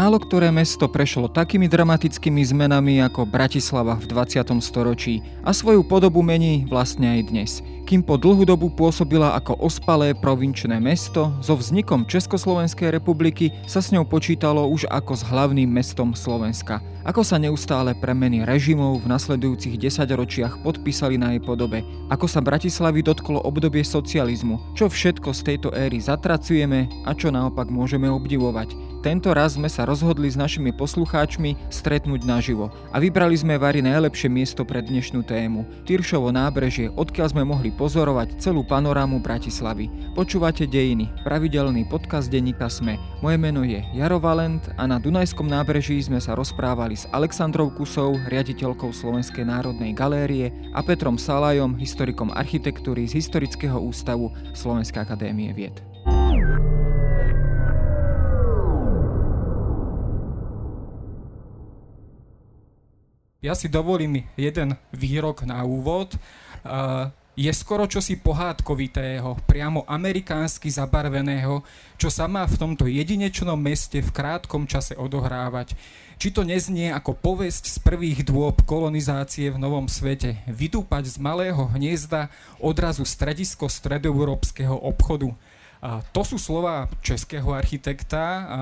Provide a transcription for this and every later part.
Málo ktoré mesto prešlo takými dramatickými zmenami ako Bratislava v 20. storočí a svoju podobu mení vlastne aj dnes. Kým po dlhú dobu pôsobila ako ospalé provinčné mesto, so vznikom Československej republiky sa s ňou počítalo už ako s hlavným mestom Slovenska. Ako sa neustále premeny režimov v nasledujúcich desaťročiach podpísali na jej podobe, ako sa Bratislavy dotklo obdobie socializmu, čo všetko z tejto éry zatracujeme a čo naopak môžeme obdivovať. Tento raz sme sa rozhodli s našimi poslucháčmi stretnúť naživo a vybrali sme Vary najlepšie miesto pre dnešnú tému. Tyršovo nábrežie, odkiaľ sme mohli pozorovať celú panorámu Bratislavy. Počúvate Dejiny, pravidelný podcast denníka Sme. Moje meno je Jaro Valent a na Dunajskom nábreží sme sa rozprávali s Alexandrou Kusou, riaditeľkou Slovenskej národnej galérie a Petrom Salajom, historikom architektúry z Historického ústavu Slovenskej akadémie vied. Ja si dovolím jeden výrok na úvod. Je skoro čosi pohádkovitého, priamo amerikánsky zabarveného, čo sa má v tomto jedinečnom meste v krátkom čase odohrávať. Či to neznie ako povesť z prvých dôb kolonizácie v Novom svete, vydúpať z malého hniezda odrazu stredisko stredoeurópskeho obchodu. A to sú slova českého architekta a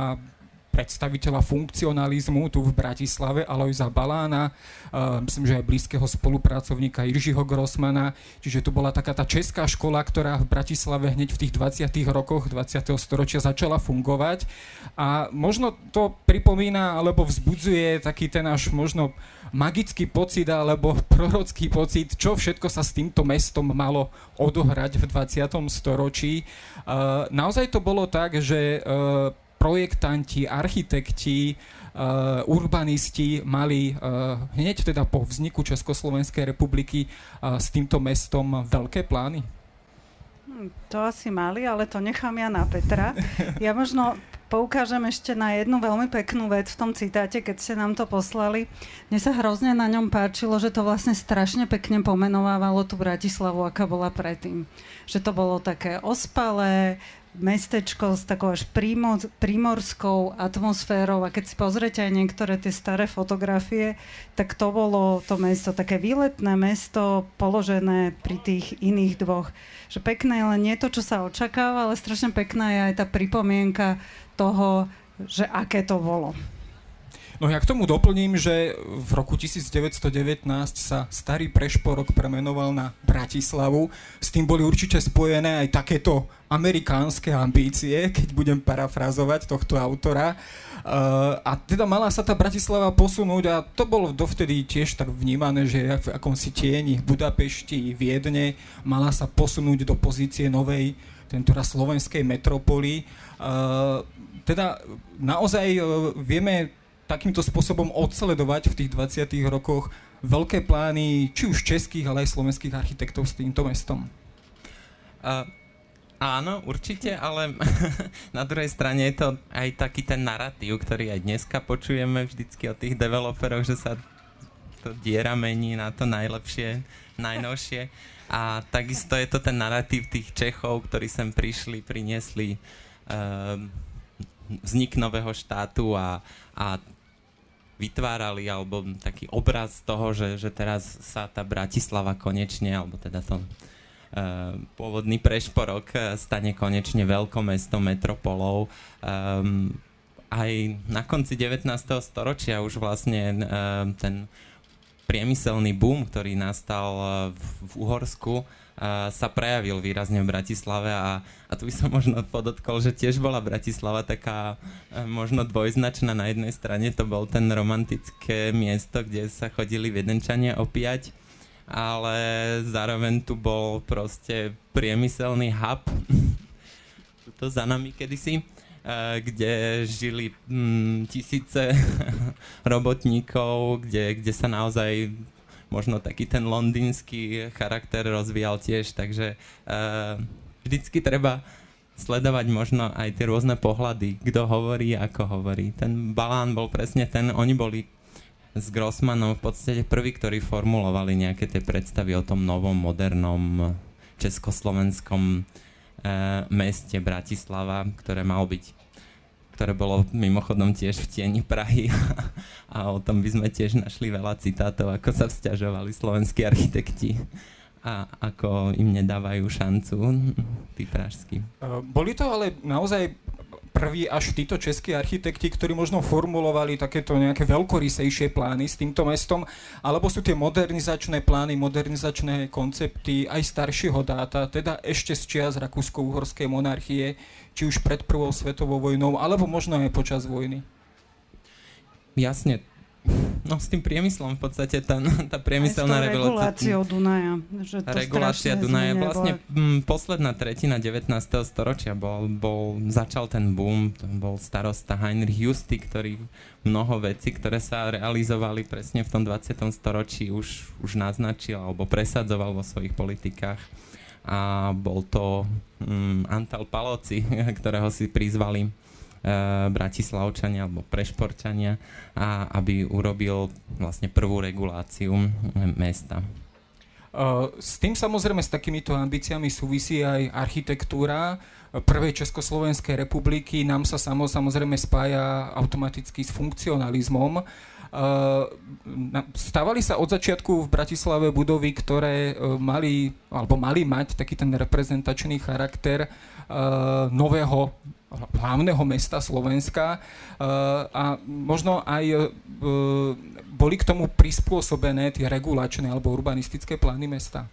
predstaviteľa funkcionalizmu tu v Bratislave, Alojza Balána, uh, myslím, že aj blízkeho spolupracovníka Iržiho Grossmana, čiže tu bola taká tá česká škola, ktorá v Bratislave hneď v tých 20. rokoch 20. storočia začala fungovať a možno to pripomína alebo vzbudzuje taký ten až možno magický pocit alebo prorocký pocit, čo všetko sa s týmto mestom malo odohrať v 20. storočí. Uh, naozaj to bolo tak, že uh, projektanti, architekti, uh, urbanisti mali uh, hneď teda po vzniku Československej republiky uh, s týmto mestom veľké plány? Hm, to asi mali, ale to nechám ja na Petra. Ja možno poukážem ešte na jednu veľmi peknú vec v tom citáte, keď ste nám to poslali. Mne sa hrozne na ňom páčilo, že to vlastne strašne pekne pomenovávalo tú Bratislavu, aká bola predtým. Že to bolo také ospalé, mestečko s takou až prímo, prímorskou atmosférou a keď si pozrete aj niektoré tie staré fotografie, tak to bolo to mesto, také výletné mesto položené pri tých iných dvoch. Že pekné len nie to, čo sa očakáva, ale strašne pekná je aj tá pripomienka toho, že aké to bolo. No ja k tomu doplním, že v roku 1919 sa starý prešporok premenoval na Bratislavu. S tým boli určite spojené aj takéto amerikánske ambície, keď budem parafrazovať tohto autora. Uh, a teda mala sa tá Bratislava posunúť a to bolo dovtedy tiež tak vnímané, že v akomsi tieni Budapešti, Viedne mala sa posunúť do pozície novej tentoraz slovenskej metropoly. Uh, teda naozaj uh, vieme takýmto spôsobom odsledovať v tých 20. rokoch veľké plány či už českých, ale aj slovenských architektov s týmto mestom? Uh, áno, určite, ale na druhej strane je to aj taký ten narratív, ktorý aj dneska počujeme vždycky od tých developerov, že sa to diera mení na to najlepšie, najnovšie. A takisto je to ten narratív tých Čechov, ktorí sem prišli, priniesli uh, vznik nového štátu a, a vytvárali, alebo taký obraz toho, že, že teraz sa tá Bratislava konečne, alebo teda to uh, pôvodný prešporok e, stane konečne veľkomestom, metropolou. Um, aj na konci 19. storočia už vlastne uh, ten priemyselný boom, ktorý nastal v, v Uhorsku, sa prejavil výrazne v Bratislave a, a tu by som možno podotkol, že tiež bola Bratislava taká možno dvojznačná. Na jednej strane to bol ten romantické miesto, kde sa chodili viedenčania opíjať, ale zároveň tu bol proste priemyselný hub, to za nami kedysi, kde žili tisíce robotníkov, kde, kde sa naozaj možno taký ten londýnsky charakter rozvíjal tiež, takže uh, vždycky treba sledovať možno aj tie rôzne pohľady, kto hovorí, ako hovorí. Ten Balán bol presne ten, oni boli s Grossmanom v podstate prví, ktorí formulovali nejaké tie predstavy o tom novom, modernom československom e, meste Bratislava, ktoré malo byť ktoré bolo mimochodom tiež v tieni Prahy a o tom by sme tiež našli veľa citátov, ako sa vzťažovali slovenskí architekti a ako im nedávajú šancu tí pražskí. Boli to ale naozaj prví až títo českí architekti, ktorí možno formulovali takéto nejaké veľkorysejšie plány s týmto mestom, alebo sú tie modernizačné plány, modernizačné koncepty aj staršieho dáta, teda ešte z čias Rakúsko-Uhorskej monarchie, či už pred prvou svetovou vojnou, alebo možno aj počas vojny? Jasne, No s tým priemyslom v podstate tá, tá priemyselná revolúcia. reguláciou Dunaja. Že to regulácia Dunaja. Vlastne m, posledná tretina 19. storočia bol, bol, začal ten boom. To bol starosta Heinrich Justy, ktorý mnoho vecí, ktoré sa realizovali presne v tom 20. storočí už, už naznačil alebo presadzoval vo svojich politikách. A bol to um, Antal Paloci, ktorého si prizvali Bratislavčania alebo Prešporčania, a aby urobil vlastne prvú reguláciu mesta. Uh, s tým samozrejme s takýmito ambíciami súvisí aj architektúra prvej Československej republiky. Nám sa samozrejme spája automaticky s funkcionalizmom. Uh, stávali sa od začiatku v Bratislave budovy, ktoré mali, alebo mali mať taký ten reprezentačný charakter nového hlavného mesta Slovenska a možno aj boli k tomu prispôsobené tie regulačné alebo urbanistické plány mesta.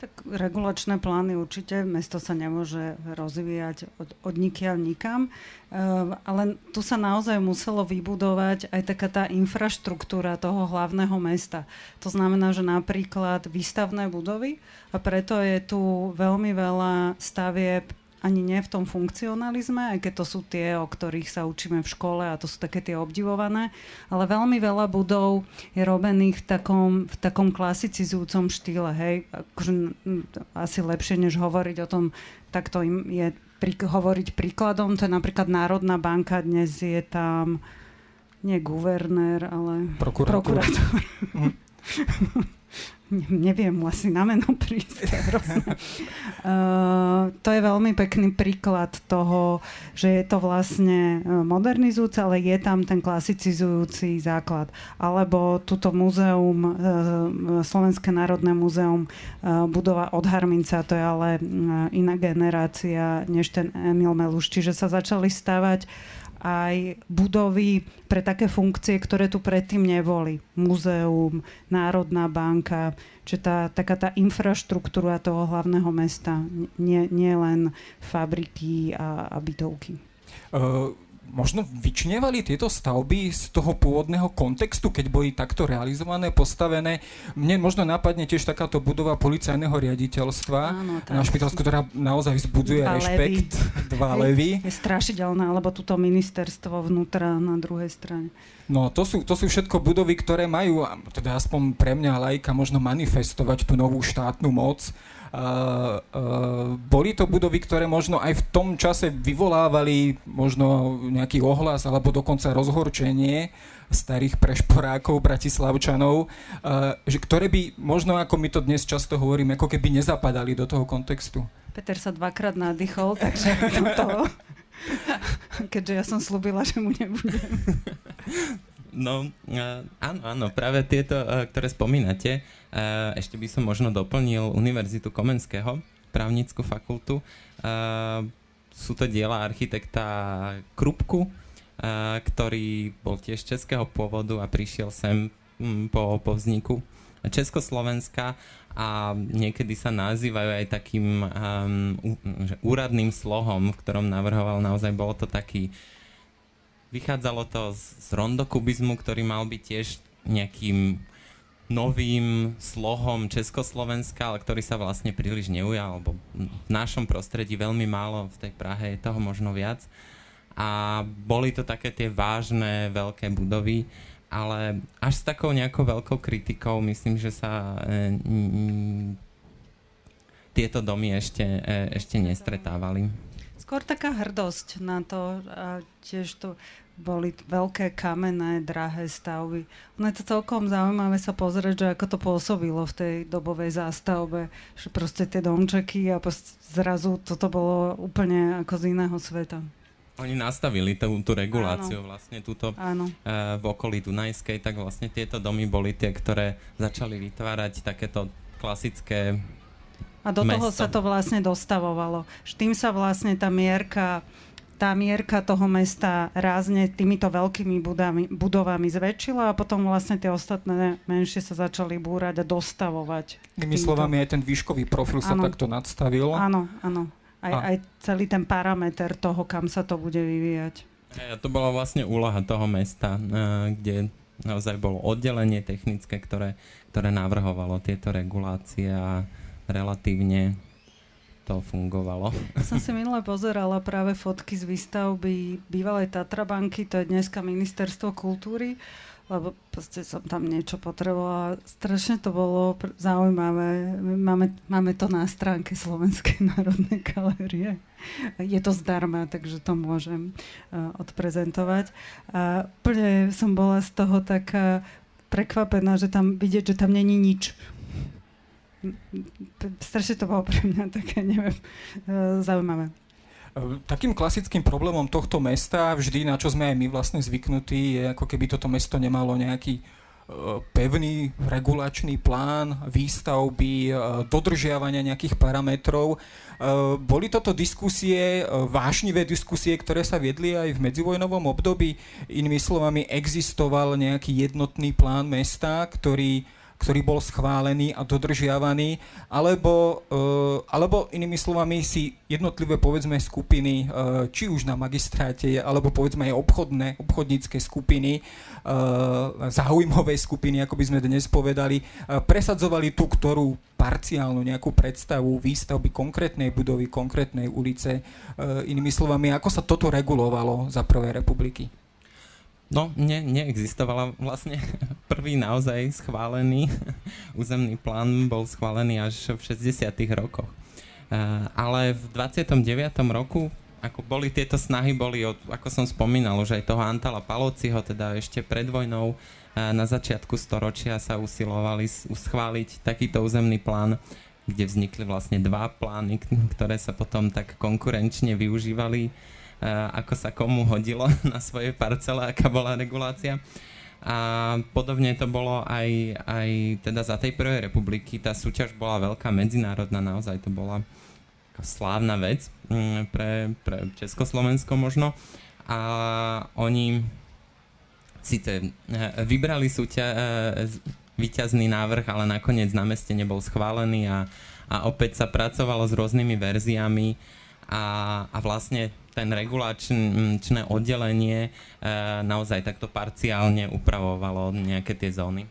Tak regulačné plány určite, mesto sa nemôže rozvíjať od, od nikiaľ nikam, uh, ale tu sa naozaj muselo vybudovať aj taká tá infraštruktúra toho hlavného mesta. To znamená, že napríklad výstavné budovy a preto je tu veľmi veľa stavieb ani nie v tom funkcionalizme, aj keď to sú tie, o ktorých sa učíme v škole a to sú také tie obdivované, ale veľmi veľa budov je robených v takom, v takom klasicizujúcom štýle, hej, akože asi lepšie, než hovoriť o tom, tak to im je pri, hovoriť príkladom, to je napríklad Národná banka, dnes je tam nie guvernér, ale prokurátor. prokurátor. Mm. neviem mu asi na meno prísť. uh, to je veľmi pekný príklad toho, že je to vlastne eh, modernizujúce, ale je tam ten klasicizujúci základ. Alebo túto múzeum, uh, Slovenské národné múzeum, uh, budova od Harminca, to je ale iná generácia než ten Emil Meluš. Čiže sa začali stavať aj budovy pre také funkcie, ktoré tu predtým neboli. Múzeum, Národná banka, čiže tá, taká tá infraštruktúra toho hlavného mesta, nie, nie len fabriky a, a bytovky. Uh možno vyčnevali tieto stavby z toho pôvodného kontextu, keď boli takto realizované, postavené. Mne možno napadne tiež takáto budova policajného riaditeľstva Áno, na Špitalsku, ktorá naozaj vzbudzuje Dva rešpekt. Levy. Dva levy. Je strašidelná, alebo túto ministerstvo vnútra na druhej strane. No, to sú, to sú všetko budovy, ktoré majú, teda aspoň pre mňa lajka, možno manifestovať tú novú štátnu moc boli to budovy, ktoré možno aj v tom čase vyvolávali možno nejaký ohlas alebo dokonca rozhorčenie starých prešporákov, bratislavčanov, uh, že ktoré by možno, ako my to dnes často hovoríme, ako keby nezapadali do toho kontextu. Peter sa dvakrát nadýchol, takže to toho. Keďže ja som slúbila, že mu nebudem. No, uh, áno, áno, práve tieto, uh, ktoré spomínate, uh, ešte by som možno doplnil Univerzitu Komenského, právnickú fakultu. Uh, sú to diela architekta Krupku, uh, ktorý bol tiež českého pôvodu a prišiel sem um, po, po vzniku Československa a niekedy sa nazývajú aj takým um, úradným slohom, v ktorom navrhoval naozaj, bolo to taký Vychádzalo to z, z rondokubizmu, ktorý mal byť tiež nejakým novým slohom Československa, ale ktorý sa vlastne príliš neujal, lebo v našom prostredí veľmi málo, v tej Prahe je toho možno viac. A boli to také tie vážne, veľké budovy, ale až s takou nejakou veľkou kritikou myslím, že sa e, m, tieto domy ešte, e, ešte nestretávali skôr taká hrdosť na to a tiež to boli veľké kamenné, drahé stavby. Ono je to celkom zaujímavé sa pozrieť, že ako to pôsobilo v tej dobovej zástavbe, že proste tie domčeky a zrazu toto bolo úplne ako z iného sveta. Oni nastavili tú, tú reguláciu Áno. vlastne túto Áno. Uh, v okolí Dunajskej, tak vlastne tieto domy boli tie, ktoré začali vytvárať takéto klasické A do mesto. toho sa to vlastne dostavovalo. Tým sa vlastne tá mierka tá mierka toho mesta rázne týmito veľkými budami, budovami zväčšila a potom vlastne tie ostatné menšie sa začali búrať a dostavovať. Tými slovami aj ten výškový profil sa takto nadstavil. Áno, áno. Aj, a... aj celý ten parameter toho, kam sa to bude vyvíjať. A to bola vlastne úloha toho mesta, eh, kde naozaj bolo oddelenie technické, ktoré, ktoré navrhovalo tieto regulácie a relatívne to fungovalo. Som si minule pozerala práve fotky z výstavby bývalej Tatrabanky, to je dneska ministerstvo kultúry, lebo proste som tam niečo potrebovala. Strašne to bolo pr- zaujímavé. Máme, máme to na stránke Slovenskej národnej galérie. Je to zdarma, takže to môžem uh, odprezentovať. A úplne som bola z toho taká prekvapená, že tam vidieť, že tam není nič strašne to bolo pre mňa také, neviem, e, zaujímavé. E, takým klasickým problémom tohto mesta, vždy na čo sme aj my vlastne zvyknutí, je ako keby toto mesto nemalo nejaký e, pevný regulačný plán výstavby, dodržiavania nejakých parametrov. Boli toto diskusie, vášnivé diskusie, ktoré sa viedli aj v medzivojnovom období? Inými slovami, existoval nejaký jednotný plán mesta, ktorý ktorý bol schválený a dodržiavaný, alebo, uh, alebo inými slovami si jednotlivé povedzme skupiny, uh, či už na magistráte, alebo povedzme aj obchodné, obchodnícke skupiny, uh, záujmové skupiny, ako by sme dnes povedali, presadzovali tú, ktorú parciálnu nejakú predstavu výstavby konkrétnej budovy, konkrétnej ulice. Inými slovami, ako sa toto regulovalo za Prvej republiky? No, ne, neexistovala vlastne. Prvý naozaj schválený územný plán bol schválený až v 60. rokoch. Uh, ale v 29. roku, ako boli tieto snahy, boli, od, ako som spomínal, už aj toho Antala Palociho, teda ešte pred vojnou, uh, na začiatku storočia sa usilovali schváliť takýto územný plán, kde vznikli vlastne dva plány, ktoré sa potom tak konkurenčne využívali Eh, ako sa komu hodilo na svojej parcele, aká bola regulácia. A podobne to bolo aj, aj teda za tej prvej republiky. Tá súťaž bola veľká, medzinárodná, naozaj to bola slávna vec mm, pre, pre Československo možno. A oni síce eh, vybrali súťa, eh, výťazný návrh, ale nakoniec na meste nebol schválený a, a opäť sa pracovalo s rôznymi verziami a, a vlastne ten regulačné oddelenie e, naozaj takto parciálne upravovalo nejaké tie zóny.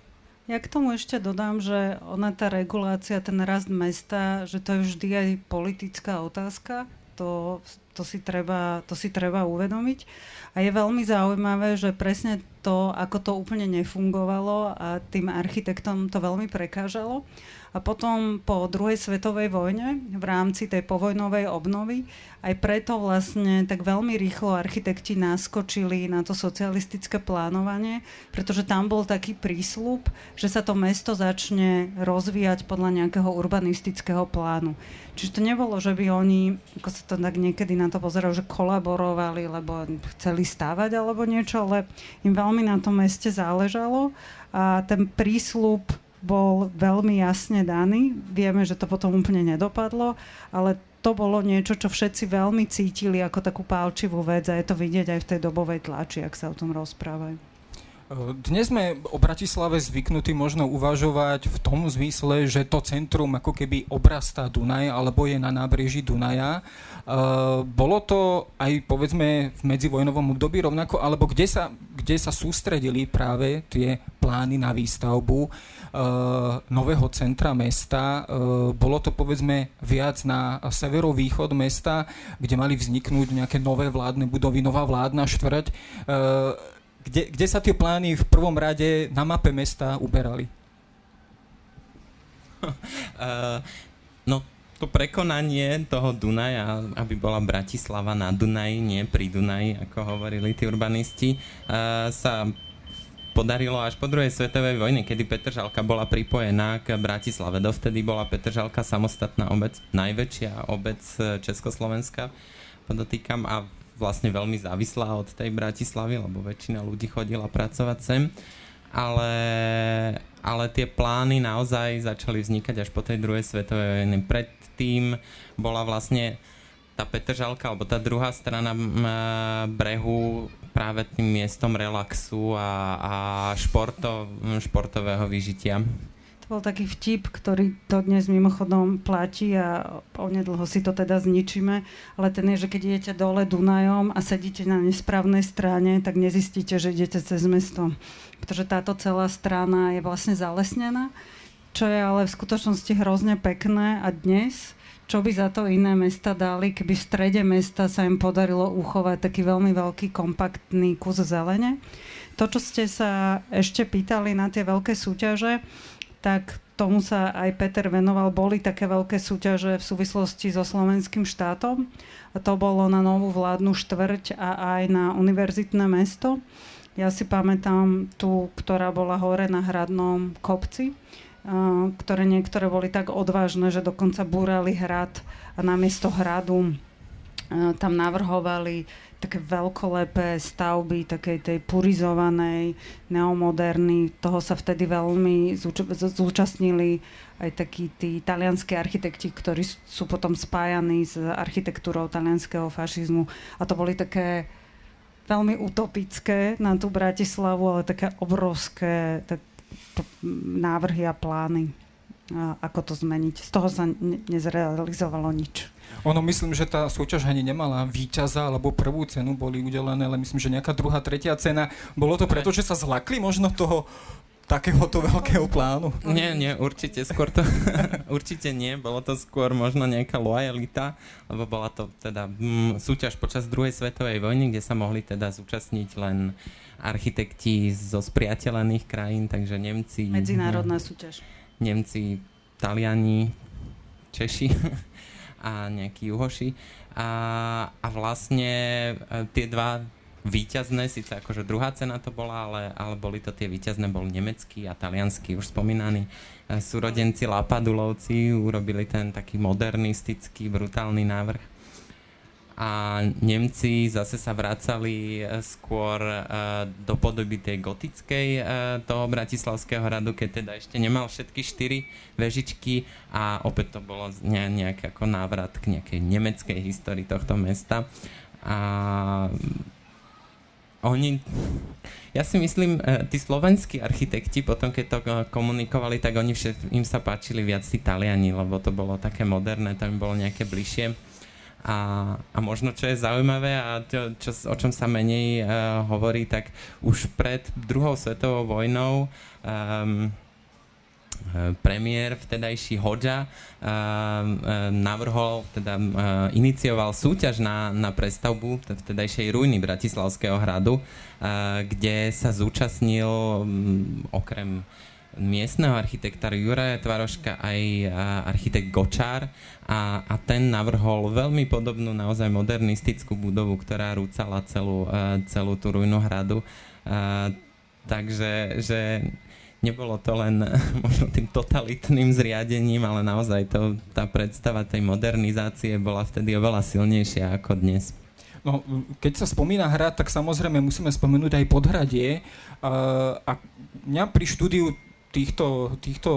Ja k tomu ešte dodám, že ona tá regulácia, ten rast mesta, že to je vždy aj politická otázka. To, to, si treba, to si treba uvedomiť. A je veľmi zaujímavé, že presne to, ako to úplne nefungovalo a tým architektom to veľmi prekážalo. A potom po druhej svetovej vojne, v rámci tej povojnovej obnovy, aj preto vlastne tak veľmi rýchlo architekti naskočili na to socialistické plánovanie, pretože tam bol taký prísľub, že sa to mesto začne rozvíjať podľa nejakého urbanistického plánu. Čiže to nebolo, že by oni, ako sa to tak niekedy na to pozerajú, že kolaborovali, lebo chceli stávať alebo niečo, ale im veľmi na tom meste záležalo a ten prísľub bol veľmi jasne daný. Vieme, že to potom úplne nedopadlo, ale to bolo niečo, čo všetci veľmi cítili ako takú pálčivú vec a je to vidieť aj v tej dobovej tlači, ak sa o tom rozprávajú. Dnes sme o Bratislave zvyknutí možno uvažovať v tom zmysle, že to centrum ako keby obrastá Dunaj alebo je na nábreží Dunaja. Bolo to aj povedzme v medzivojnovom období rovnako, alebo kde sa, kde sa sústredili práve tie plány na výstavbu nového centra mesta. Bolo to povedzme viac na severovýchod mesta, kde mali vzniknúť nejaké nové vládne budovy, nová vládna štvrť kde, kde sa tie plány v prvom rade na mape mesta uberali? Uh, no, to prekonanie toho Dunaja, aby bola Bratislava na Dunaji, nie pri Dunaji, ako hovorili tí urbanisti, uh, sa podarilo až po druhej svetovej vojne, kedy Petržalka bola pripojená k Bratislave. Dovtedy bola Petržalka samostatná obec, najväčšia obec Československa, podotýkam, a vlastne veľmi závislá od tej Bratislavy, lebo väčšina ľudí chodila pracovať sem. Ale, ale tie plány naozaj začali vznikať až po tej druhej svetovej vojne. Predtým bola vlastne tá Petržalka, alebo tá druhá strana brehu práve tým miestom relaxu a, a športo, športového vyžitia bol taký vtip, ktorý to dnes mimochodom platí a onedlho si to teda zničíme, ale ten je, že keď idete dole Dunajom a sedíte na nesprávnej strane, tak nezistíte, že idete cez mesto. Pretože táto celá strana je vlastne zalesnená, čo je ale v skutočnosti hrozne pekné a dnes čo by za to iné mesta dali, keby v strede mesta sa im podarilo uchovať taký veľmi veľký kompaktný kus zelene. To, čo ste sa ešte pýtali na tie veľké súťaže, tak tomu sa aj Peter venoval. Boli také veľké súťaže v súvislosti so slovenským štátom. A to bolo na novú vládnu štvrť a aj na univerzitné mesto. Ja si pamätám tú, ktorá bola hore na hradnom kopci, ktoré niektoré boli tak odvážne, že dokonca búrali hrad a namiesto hradu tam navrhovali také veľkolepé stavby, takej tej purizovanej, neomoderny. Toho sa vtedy veľmi zúčastnili aj takí tí talianskí architekti, ktorí sú potom spájaní s architektúrou talianského fašizmu. A to boli také veľmi utopické na tú Bratislavu, ale také obrovské tak, návrhy a plány, a ako to zmeniť. Z toho sa ne- nezrealizovalo nič. Ono myslím, že tá súťaž ani nemala víťaza, alebo prvú cenu boli udelené, ale myslím, že nejaká druhá, tretia cena. Bolo to preto, že sa zlakli možno toho takéhoto veľkého plánu? Nie, nie, určite skôr to, určite nie, bolo to skôr možno nejaká lojalita, lebo bola to teda mm, súťaž počas druhej svetovej vojny, kde sa mohli teda zúčastniť len architekti zo spriateľených krajín, takže Nemci... Medzinárodná súťaž. Nemci, Taliani, Češi a nejakí juhoši. A, a vlastne e, tie dva výťazné, síce akože druhá cena to bola, ale, ale boli to tie výťazné, bol nemecký a talianský, už spomínaný. E, súrodenci Lapadulovci urobili ten taký modernistický, brutálny návrh a Nemci zase sa vracali e, skôr uh, do podoby tej gotickej uh, toho Bratislavského hradu, keď teda ešte nemal všetky štyri vežičky a opäť to bolo ne, nejaký ako návrat k nejakej nemeckej histórii tohto mesta. A oni, ja si myslím, tí slovenskí architekti potom, keď to komunikovali, tak oni všet, sa páčili viac tí Taliani, lebo to bolo také moderné, tam bolo nejaké bližšie a, a možno, čo je zaujímavé a čo, čo, o čom sa menej uh, hovorí, tak už pred druhou svetovou vojnou um, premiér vtedajší Hoďa uh, navrhol, teda inicioval súťaž na, na prestavbu vtedajšej ruiny Bratislavského hradu, kde sa zúčastnil okrem miestneho architekta Juraja Tvaroška aj architekt Gočár a, a ten navrhol veľmi podobnú naozaj modernistickú budovu, ktorá rúcala celú, celú tú ruinu hradu. A, takže že nebolo to len možno tým totalitným zriadením, ale naozaj to, tá predstava tej modernizácie bola vtedy oveľa silnejšia ako dnes. No, keď sa spomína hrad, tak samozrejme musíme spomenúť aj podhradie. A mňa pri štúdiu týchto, týchto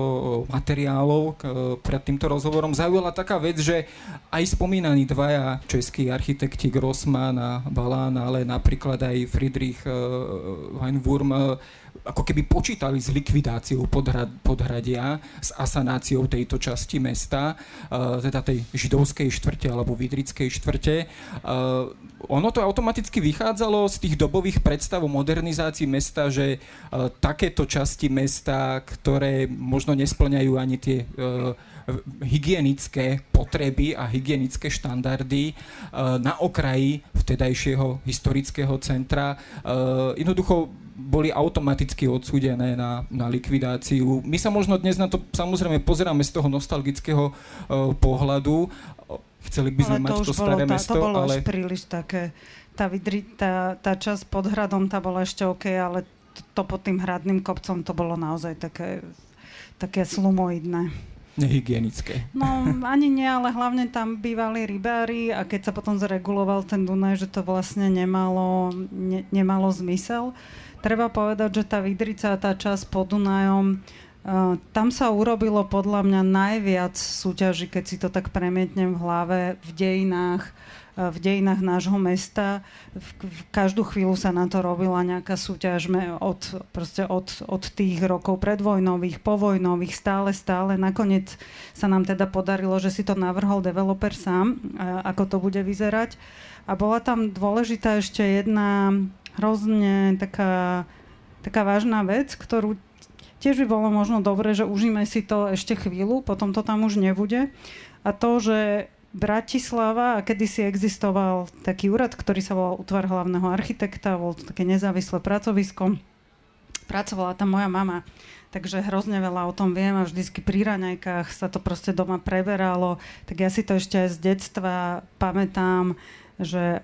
materiálov k, pred týmto rozhovorom zaujala taká vec, že aj spomínaní dvaja českí architekti Grossman a Balán, ale napríklad aj Friedrich uh, Weinwurm ako keby počítali s likvidáciou podhrad, podhradia, s asanáciou tejto časti mesta, uh, teda tej židovskej štvrte alebo vidrickej štvrte. Uh, ono to automaticky vychádzalo z tých dobových predstav o modernizácii mesta, že uh, takéto časti mesta, ktoré možno nesplňajú ani tie uh, hygienické potreby a hygienické štandardy na okraji vtedajšieho historického centra. Jednoducho boli automaticky odsúdené na, na likvidáciu. My sa možno dnes na to samozrejme pozeráme z toho nostalgického uh, pohľadu. Chceli by sme ale mať to, to staré bolo, mesto, to bolo ale... už príliš také. Tá, vidri, tá, tá časť pod hradom, tá bola ešte OK, ale to, to pod tým hradným kopcom, to bolo naozaj také, také slumoidné. nehygienické. No ani nie, ale hlavne tam bývali rybári a keď sa potom zreguloval ten Dunaj, že to vlastne nemalo, ne, nemalo zmysel. Treba povedať, že tá Vidrica tá časť pod Dunajom, uh, tam sa urobilo podľa mňa najviac súťaží, keď si to tak premietnem v hlave, v dejinách v dejinách nášho mesta. V, v každú chvíľu sa na to robila nejaká súťaž od, od, od tých rokov predvojnových, povojnových, stále, stále. Nakoniec sa nám teda podarilo, že si to navrhol developer sám, ako to bude vyzerať. A bola tam dôležitá ešte jedna hrozne taká, taká vážna vec, ktorú tiež by bolo možno dobré, že užíme si to ešte chvíľu, potom to tam už nebude. A to, že Bratislava a kedysi existoval taký úrad, ktorý sa volal Útvar hlavného architekta, bol to také nezávislé pracovisko. Pracovala tam moja mama, takže hrozne veľa o tom viem a vždycky pri raňajkách sa to proste doma preberalo. Tak ja si to ešte aj z detstva pamätám, že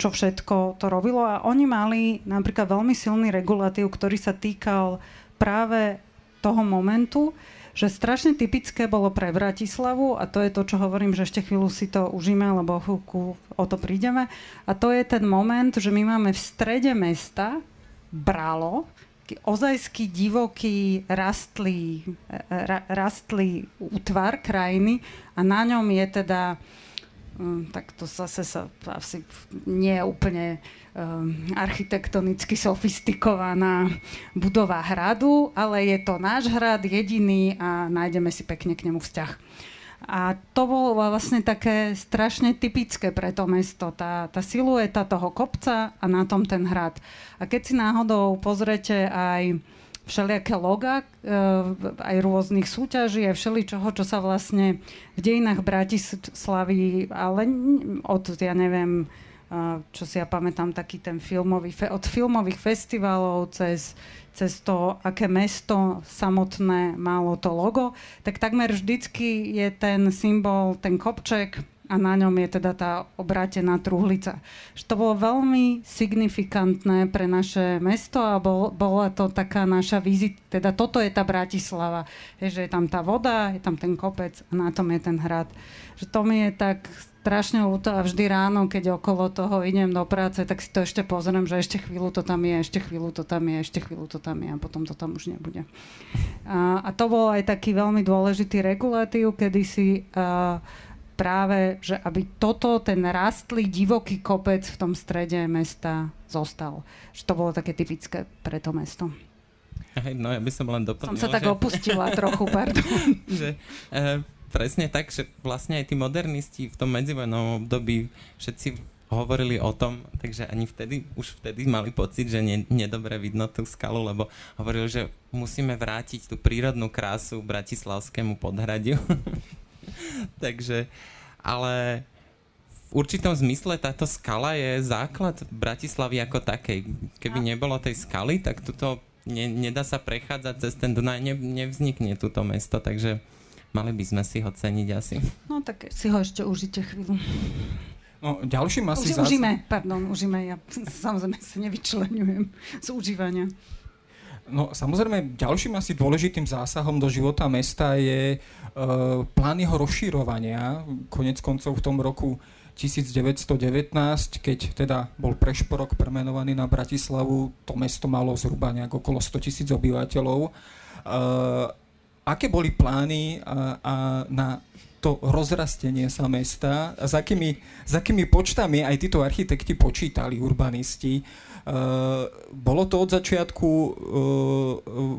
čo všetko to robilo a oni mali napríklad veľmi silný regulatív, ktorý sa týkal práve toho momentu, že strašne typické bolo pre Bratislavu a to je to, čo hovorím, že ešte chvíľu si to užíme, lebo chvíľku o to prídeme. A to je ten moment, že my máme v strede mesta bralo, ozajský divoký rastlý, ra, rastlý útvar krajiny a na ňom je teda tak to zase sa asi nie je úplne um, architektonicky sofistikovaná budova hradu, ale je to náš hrad jediný a nájdeme si pekne k nemu vzťah. A to bolo vlastne také strašne typické pre to mesto, tá, tá silueta toho kopca a na tom ten hrad. A keď si náhodou pozrete aj všelijaké loga, e, aj rôznych súťaží, aj všeličoho, čo sa vlastne v dejinách Bratislavy, ale od, ja neviem, čo si ja pamätám, taký ten filmový, od filmových festivalov cez, cez to, aké mesto samotné malo to logo, tak takmer vždycky je ten symbol, ten kopček a na ňom je teda tá obrátená truhlica. To bolo veľmi signifikantné pre naše mesto a bol, bola to taká naša vizit, teda toto je tá Bratislava, je, že je tam tá voda, je tam ten kopec a na tom je ten hrad. Že to mi je tak strašne ľúto a vždy ráno, keď okolo toho idem do práce, tak si to ešte pozriem, že ešte chvíľu to tam je, ešte chvíľu to tam je, ešte chvíľu to tam je a potom to tam už nebude. A, a to bol aj taký veľmi dôležitý regulatív, kedy si uh, práve, že aby toto, ten rastlý divoký kopec v tom strede mesta zostal. Že to bolo také typické pre to mesto. No ja by som len doplnil, Som sa tak že... opustila trochu, pardon. že, uh, presne tak, že vlastne aj tí modernisti v tom medzivojnovom období všetci hovorili o tom, takže ani vtedy, už vtedy mali pocit, že nie, nedobre vidno tú skalu, lebo hovorili, že musíme vrátiť tú prírodnú krásu bratislavskému podhradiu. takže, ale v určitom zmysle táto skala je základ Bratislavy ako takej. Keby nebolo tej skaly, tak tuto ne, nedá sa prechádzať cez ten Dunaj, ne, nevznikne túto mesto, takže Mali by sme si ho ceniť asi. No tak si ho ešte užite chvíľu. No, ďalším asi... Už, zás... Užíme, pardon, užíme. Ja samozrejme sa nevyčlenujem z užívania. No samozrejme, ďalším asi dôležitým zásahom do života mesta je uh, plán jeho rozširovania. Konec koncov v tom roku 1919, keď teda bol Prešporok premenovaný na Bratislavu, to mesto malo zhruba nejak okolo 100 tisíc obyvateľov. Uh, aké boli plány a, a na to rozrastenie sa mesta s akými, s akými počtami aj títo architekti počítali, urbanisti. Uh, bolo to od začiatku uh,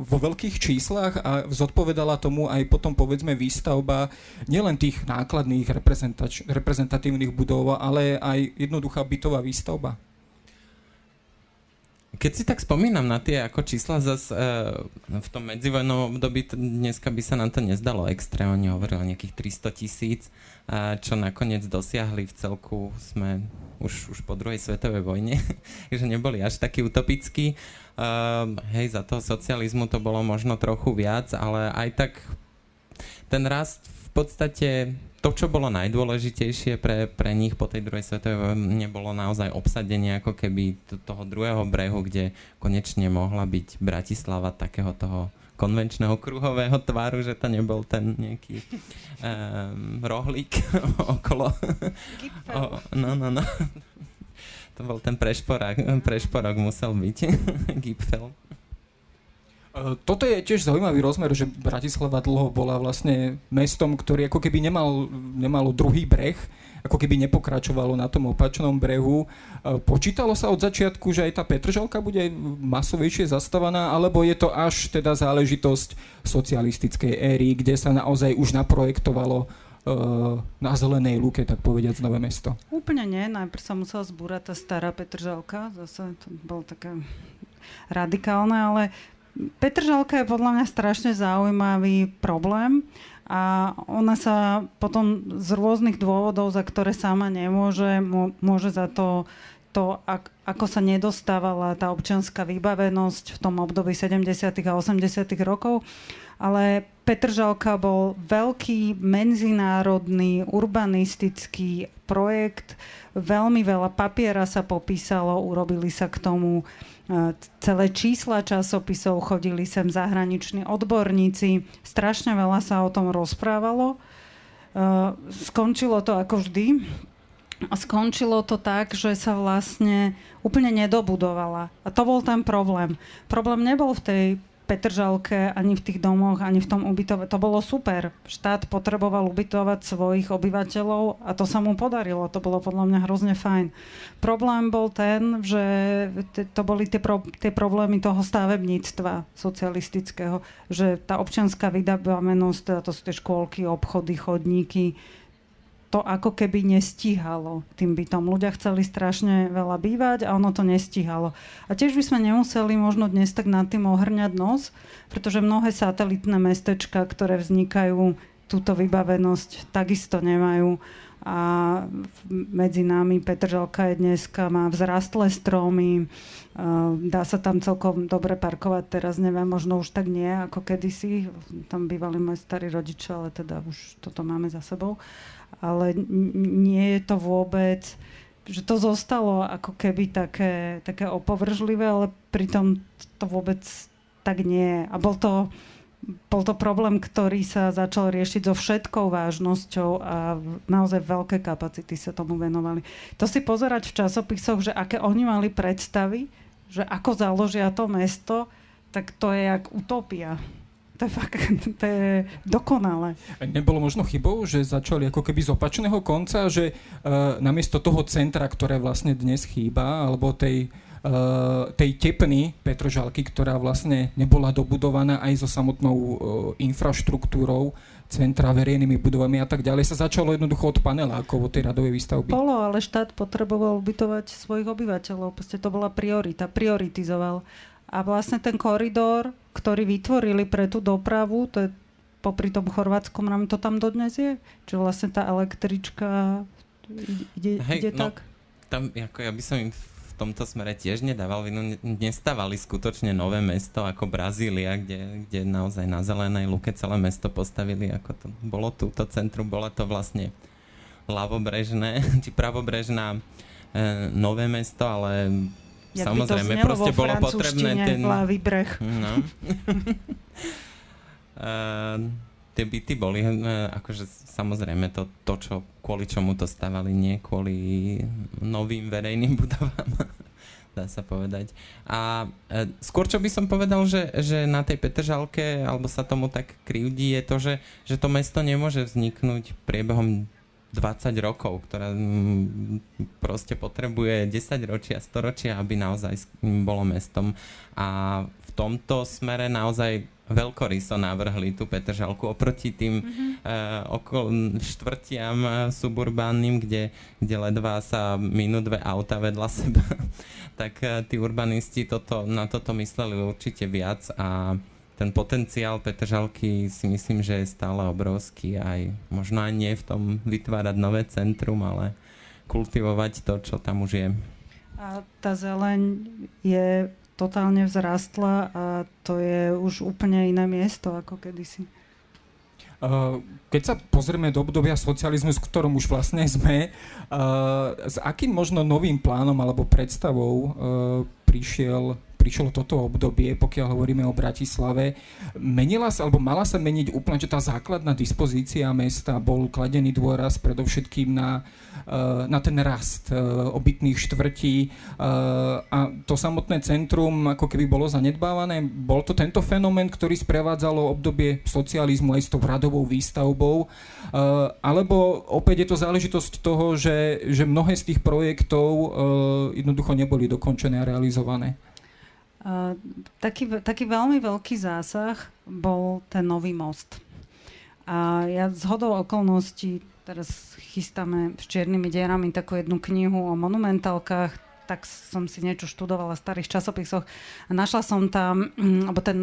vo veľkých číslach a zodpovedala tomu aj potom povedzme výstavba nielen tých nákladných reprezentatívnych budov, ale aj jednoduchá bytová výstavba. Keď si tak spomínam na tie ako čísla zase uh, v tom medzivojnom období, dneska by sa nám to nezdalo extré, oni hovorili o nejakých 300 tisíc, uh, čo nakoniec dosiahli v celku sme už, už po druhej svetovej vojne, že neboli až takí utopickí. Uh, hej, za toho socializmu to bolo možno trochu viac, ale aj tak ten rast v podstate to, čo bolo najdôležitejšie pre, pre nich po tej druhej svetovej vojne, bolo naozaj obsadenie ako keby toho druhého brehu, kde konečne mohla byť Bratislava takého toho konvenčného kruhového tvaru, že to nebol ten nejaký um, rohlík okolo. o, no, no, no. To bol ten prešporák, prešporok musel byť. Gipfel. E, toto je tiež zaujímavý rozmer, že Bratislava dlho bola vlastne mestom, ktorý ako keby nemal, nemalo druhý breh, ako keby nepokračovalo na tom opačnom brehu. E, počítalo sa od začiatku, že aj tá Petržalka bude masovejšie zastavaná, alebo je to až teda záležitosť socialistickej éry, kde sa naozaj už naprojektovalo e, na zelenej lúke, tak povediať, nové mesto? Úplne nie. Najprv sa musela zbúrať tá stará Petržalka. Zase to bolo také radikálne, ale Petržalka je podľa mňa strašne zaujímavý problém a ona sa potom z rôznych dôvodov, za ktoré sama nemôže, môže za to, to ako sa nedostávala tá občianská vybavenosť v tom období 70. a 80. rokov. Ale Petržalka bol veľký medzinárodný urbanistický projekt. Veľmi veľa papiera sa popísalo, urobili sa k tomu celé čísla časopisov, chodili sem zahraniční odborníci, strašne veľa sa o tom rozprávalo. Skončilo to ako vždy. Skončilo to tak, že sa vlastne úplne nedobudovala. A to bol ten problém. Problém nebol v tej Petržalke, ani v tých domoch, ani v tom ubytove. To bolo super. Štát potreboval ubytovať svojich obyvateľov a to sa mu podarilo. To bolo podľa mňa hrozne fajn. Problém bol ten, že to boli tie, pro, tie problémy toho stavebníctva socialistického, že tá občianská teda to sú tie škôlky, obchody, chodníky, to ako keby nestíhalo tým bytom. Ľudia chceli strašne veľa bývať a ono to nestíhalo. A tiež by sme nemuseli možno dnes tak nad tým ohrňať nos, pretože mnohé satelitné mestečka, ktoré vznikajú, túto vybavenosť takisto nemajú. A medzi nami Petržalka je dneska, má vzrastlé stromy, dá sa tam celkom dobre parkovať, teraz neviem, možno už tak nie ako kedysi, tam bývali moji starí rodičia, ale teda už toto máme za sebou ale nie je to vôbec, že to zostalo ako keby také, také opovržlivé, ale pritom to vôbec tak nie je. A bol to, bol to problém, ktorý sa začal riešiť so všetkou vážnosťou a naozaj veľké kapacity sa tomu venovali. To si pozerať v časopisoch, že aké oni mali predstavy, že ako založia to mesto, tak to je jak utopia to je fakt, to je dokonalé. Nebolo možno chybou, že začali ako keby z opačného konca, že uh, namiesto toho centra, ktoré vlastne dnes chýba, alebo tej, uh, tej tepny Petržalky, ktorá vlastne nebola dobudovaná aj so samotnou uh, infraštruktúrou, centra, verejnými budovami a tak ďalej, sa začalo jednoducho od panelákov, od tej radovej výstavby. Bolo, ale štát potreboval ubytovať svojich obyvateľov. Proste to bola priorita, prioritizoval. A vlastne ten koridor, ktorý vytvorili pre tú dopravu, to je popri tom Chorvátskom nám to tam dodnes je? Čiže vlastne tá električka ide, Hej, ide no, tak? Tam, ako ja by som im v tomto smere tiež nedával vinu. Nestávali skutočne nové mesto ako Brazília, kde, kde naozaj na zelenej luke celé mesto postavili, ako to bolo túto centrum, bola to vlastne ľavobrežné, či pravobrežná e, nové mesto, ale Jak Samozrejme, by to proste bolo potrebné ten... Hlavý breh. No. uh, tie byty boli, uh, akože samozrejme to, to, čo, kvôli čomu to stavali, nie kvôli novým verejným budovám, dá sa povedať. A uh, skôr, čo by som povedal, že, že na tej Petržalke, alebo sa tomu tak krivdí, je to, že, že to mesto nemôže vzniknúť priebehom 20 rokov, ktorá mm, proste potrebuje 10 ročia, 100 ročia, aby naozaj bolo mestom. A v tomto smere naozaj veľkoryso navrhli tú Petržalku oproti tým mm-hmm. uh, okol, štvrtiam uh, suburbánnym, kde, kde ledva sa minú dve auta vedľa seba. tak uh, tí urbanisti toto, na toto mysleli určite viac a ten potenciál Petržalky si myslím, že je stále obrovský aj možno aj nie v tom vytvárať nové centrum, ale kultivovať to, čo tam už je. A tá zeleň je totálne vzrastla a to je už úplne iné miesto ako kedysi. Keď sa pozrieme do obdobia socializmu, s ktorom už vlastne sme, s akým možno novým plánom alebo predstavou prišiel prišlo toto obdobie, pokiaľ hovoríme o Bratislave, menila sa, alebo mala sa meniť úplne, že tá základná dispozícia mesta bol kladený dôraz predovšetkým na, e, na ten rast e, obytných štvrtí a to samotné centrum ako keby bolo zanedbávané. Bol to tento fenomén, ktorý sprevádzalo obdobie socializmu aj s tou radovou výstavbou, alebo opäť je to záležitosť toho, že, že mnohé z tých projektov jednoducho neboli dokončené a realizované? Uh, taký, taký veľmi veľký zásah bol ten nový most. A ja z hodou okolností teraz chystáme s čiernymi dierami takú jednu knihu o monumentálkach, tak som si niečo študovala v starých časopisoch. Našla som tam, mm, alebo ten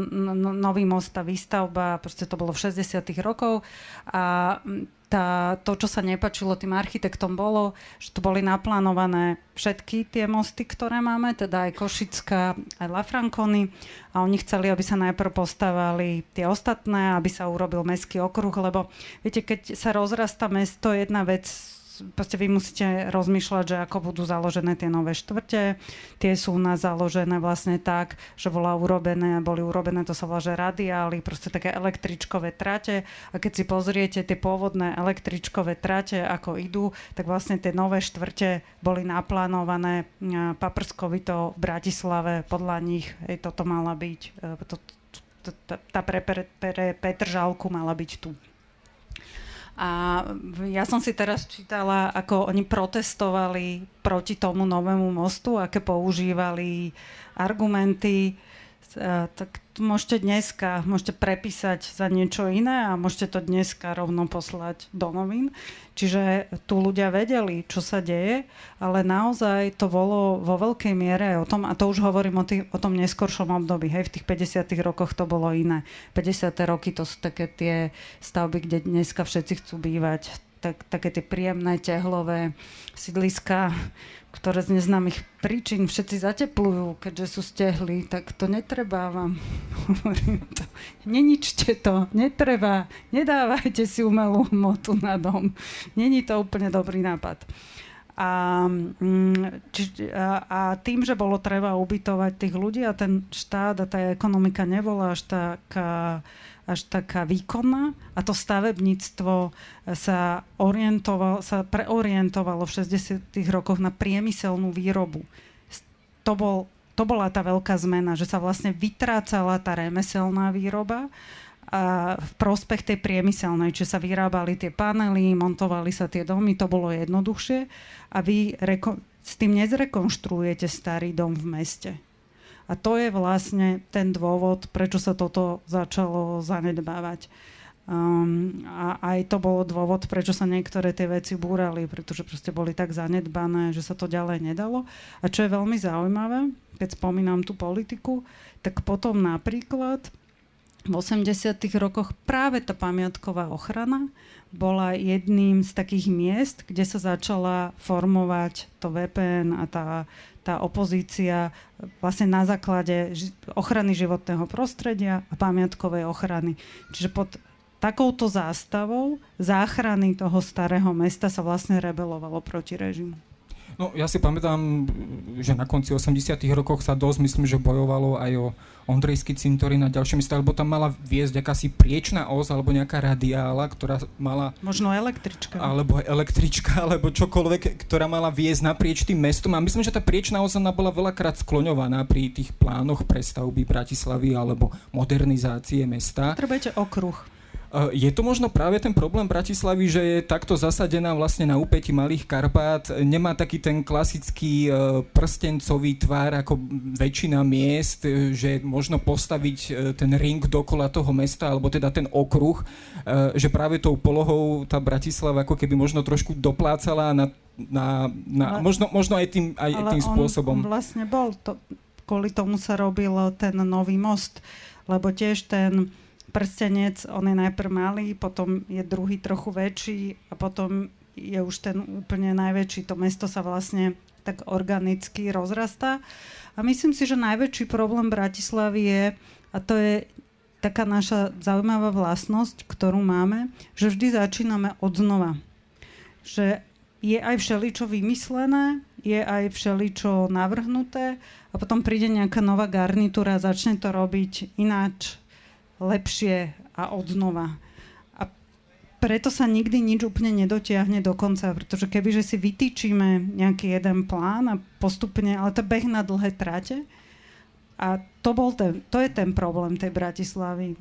nový most, tá výstavba, proste to bolo v 60 rokov a mm, tá, to, čo sa nepačilo tým architektom, bolo, že to boli naplánované všetky tie mosty, ktoré máme, teda aj Košická, aj La Franconi. A oni chceli, aby sa najprv postavali tie ostatné, aby sa urobil mestský okruh, lebo viete, keď sa rozrasta mesto, jedna vec proste vy musíte rozmýšľať, že ako budú založené tie nové štvrte. Tie sú u nás založené vlastne tak, že bola urobené, boli urobené, to sa volá, že radiály, proste také električkové trate. A keď si pozriete tie pôvodné električkové trate, ako idú, tak vlastne tie nové štvrte boli naplánované paprskovito v Bratislave. Podľa nich hej, toto mala byť, e, to, tá pre, pre, pre Petržalku mala byť tu. A ja som si teraz čítala, ako oni protestovali proti tomu novému mostu, aké používali argumenty. Tak môžete dneska, môžete prepísať za niečo iné a môžete to dneska rovno poslať do novín. Čiže tu ľudia vedeli, čo sa deje, ale naozaj to bolo vo veľkej miere o tom, a to už hovorím o, tý, o tom neskoršom období, hej, v tých 50 rokoch to bolo iné. 50. roky to sú také tie stavby, kde dneska všetci chcú bývať, tak, také tie príjemné tehlové sídliska, ktoré z neznámych príčin všetci zateplujú, keďže sú stehli, tak to netreba vám. to. Neničte to, netreba, nedávajte si umelú hmotu na dom. Není to úplne dobrý nápad. A, mm, či, a, a tým, že bolo treba ubytovať tých ľudí a ten štát a tá ekonomika nebola až taká až taká výkonná a to stavebníctvo sa, orientoval, sa preorientovalo v 60. rokoch na priemyselnú výrobu. To, bol, to bola tá veľká zmena, že sa vlastne vytrácala tá remeselná výroba a v prospech tej priemyselnej, čiže sa vyrábali tie panely, montovali sa tie domy, to bolo jednoduchšie a vy reko- s tým nezrekonštruujete starý dom v meste a to je vlastne ten dôvod, prečo sa toto začalo zanedbávať. Um, a aj to bolo dôvod, prečo sa niektoré tie veci búrali, pretože proste boli tak zanedbané, že sa to ďalej nedalo. A čo je veľmi zaujímavé, keď spomínam tú politiku, tak potom napríklad v 80. rokoch práve tá pamiatková ochrana bola jedným z takých miest, kde sa začala formovať to VPN a tá, tá opozícia vlastne na základe ochrany životného prostredia a pamiatkovej ochrany. Čiže pod takouto zástavou záchrany toho starého mesta sa vlastne rebelovalo proti režimu. No ja si pamätám, že na konci 80 rokoch sa dosť, myslím, že bojovalo aj o Ondrejský cintorín a ďalšie miesta, lebo tam mala viesť akási priečná os alebo nejaká radiála, ktorá mala... Možno električka. Alebo električka, alebo čokoľvek, ktorá mala viesť naprieč tým mestom. A myslím, že tá priečná os bola veľakrát skloňovaná pri tých plánoch prestavby Bratislavy alebo modernizácie mesta. Trebujete okruh. Je to možno práve ten problém Bratislavy, že je takto zasadená vlastne na úpeti Malých Karpát, nemá taký ten klasický e, prstencový tvár ako väčšina miest, e, že možno postaviť ten ring dokola toho mesta, alebo teda ten okruh, že práve tou polohou tá Bratislava ako keby možno trošku doplácala na, na, na ale, možno, možno aj tým, aj ale tým spôsobom. On vlastne bol, to, kvôli tomu sa robil ten nový most, lebo tiež ten prstenec, on je najprv malý, potom je druhý trochu väčší a potom je už ten úplne najväčší. To mesto sa vlastne tak organicky rozrastá. A myslím si, že najväčší problém Bratislavy je, a to je taká naša zaujímavá vlastnosť, ktorú máme, že vždy začíname od znova. Že je aj všeličo vymyslené, je aj všeličo navrhnuté a potom príde nejaká nová garnitúra a začne to robiť ináč, lepšie a odznova. A preto sa nikdy nič úplne nedotiahne do konca, pretože kebyže si vytýčime nejaký jeden plán a postupne, ale to beh na dlhé trate, a to, bol ten, to je ten problém tej Bratislavy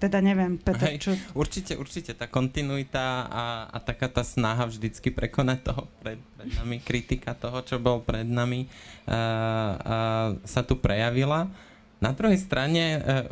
teda neviem, Peter, čo... Určite, určite, tá kontinuita a, a taká tá snaha vždycky prekonať toho pred, pred nami, kritika toho, čo bol pred nami, uh, uh, sa tu prejavila. Na druhej strane, uh,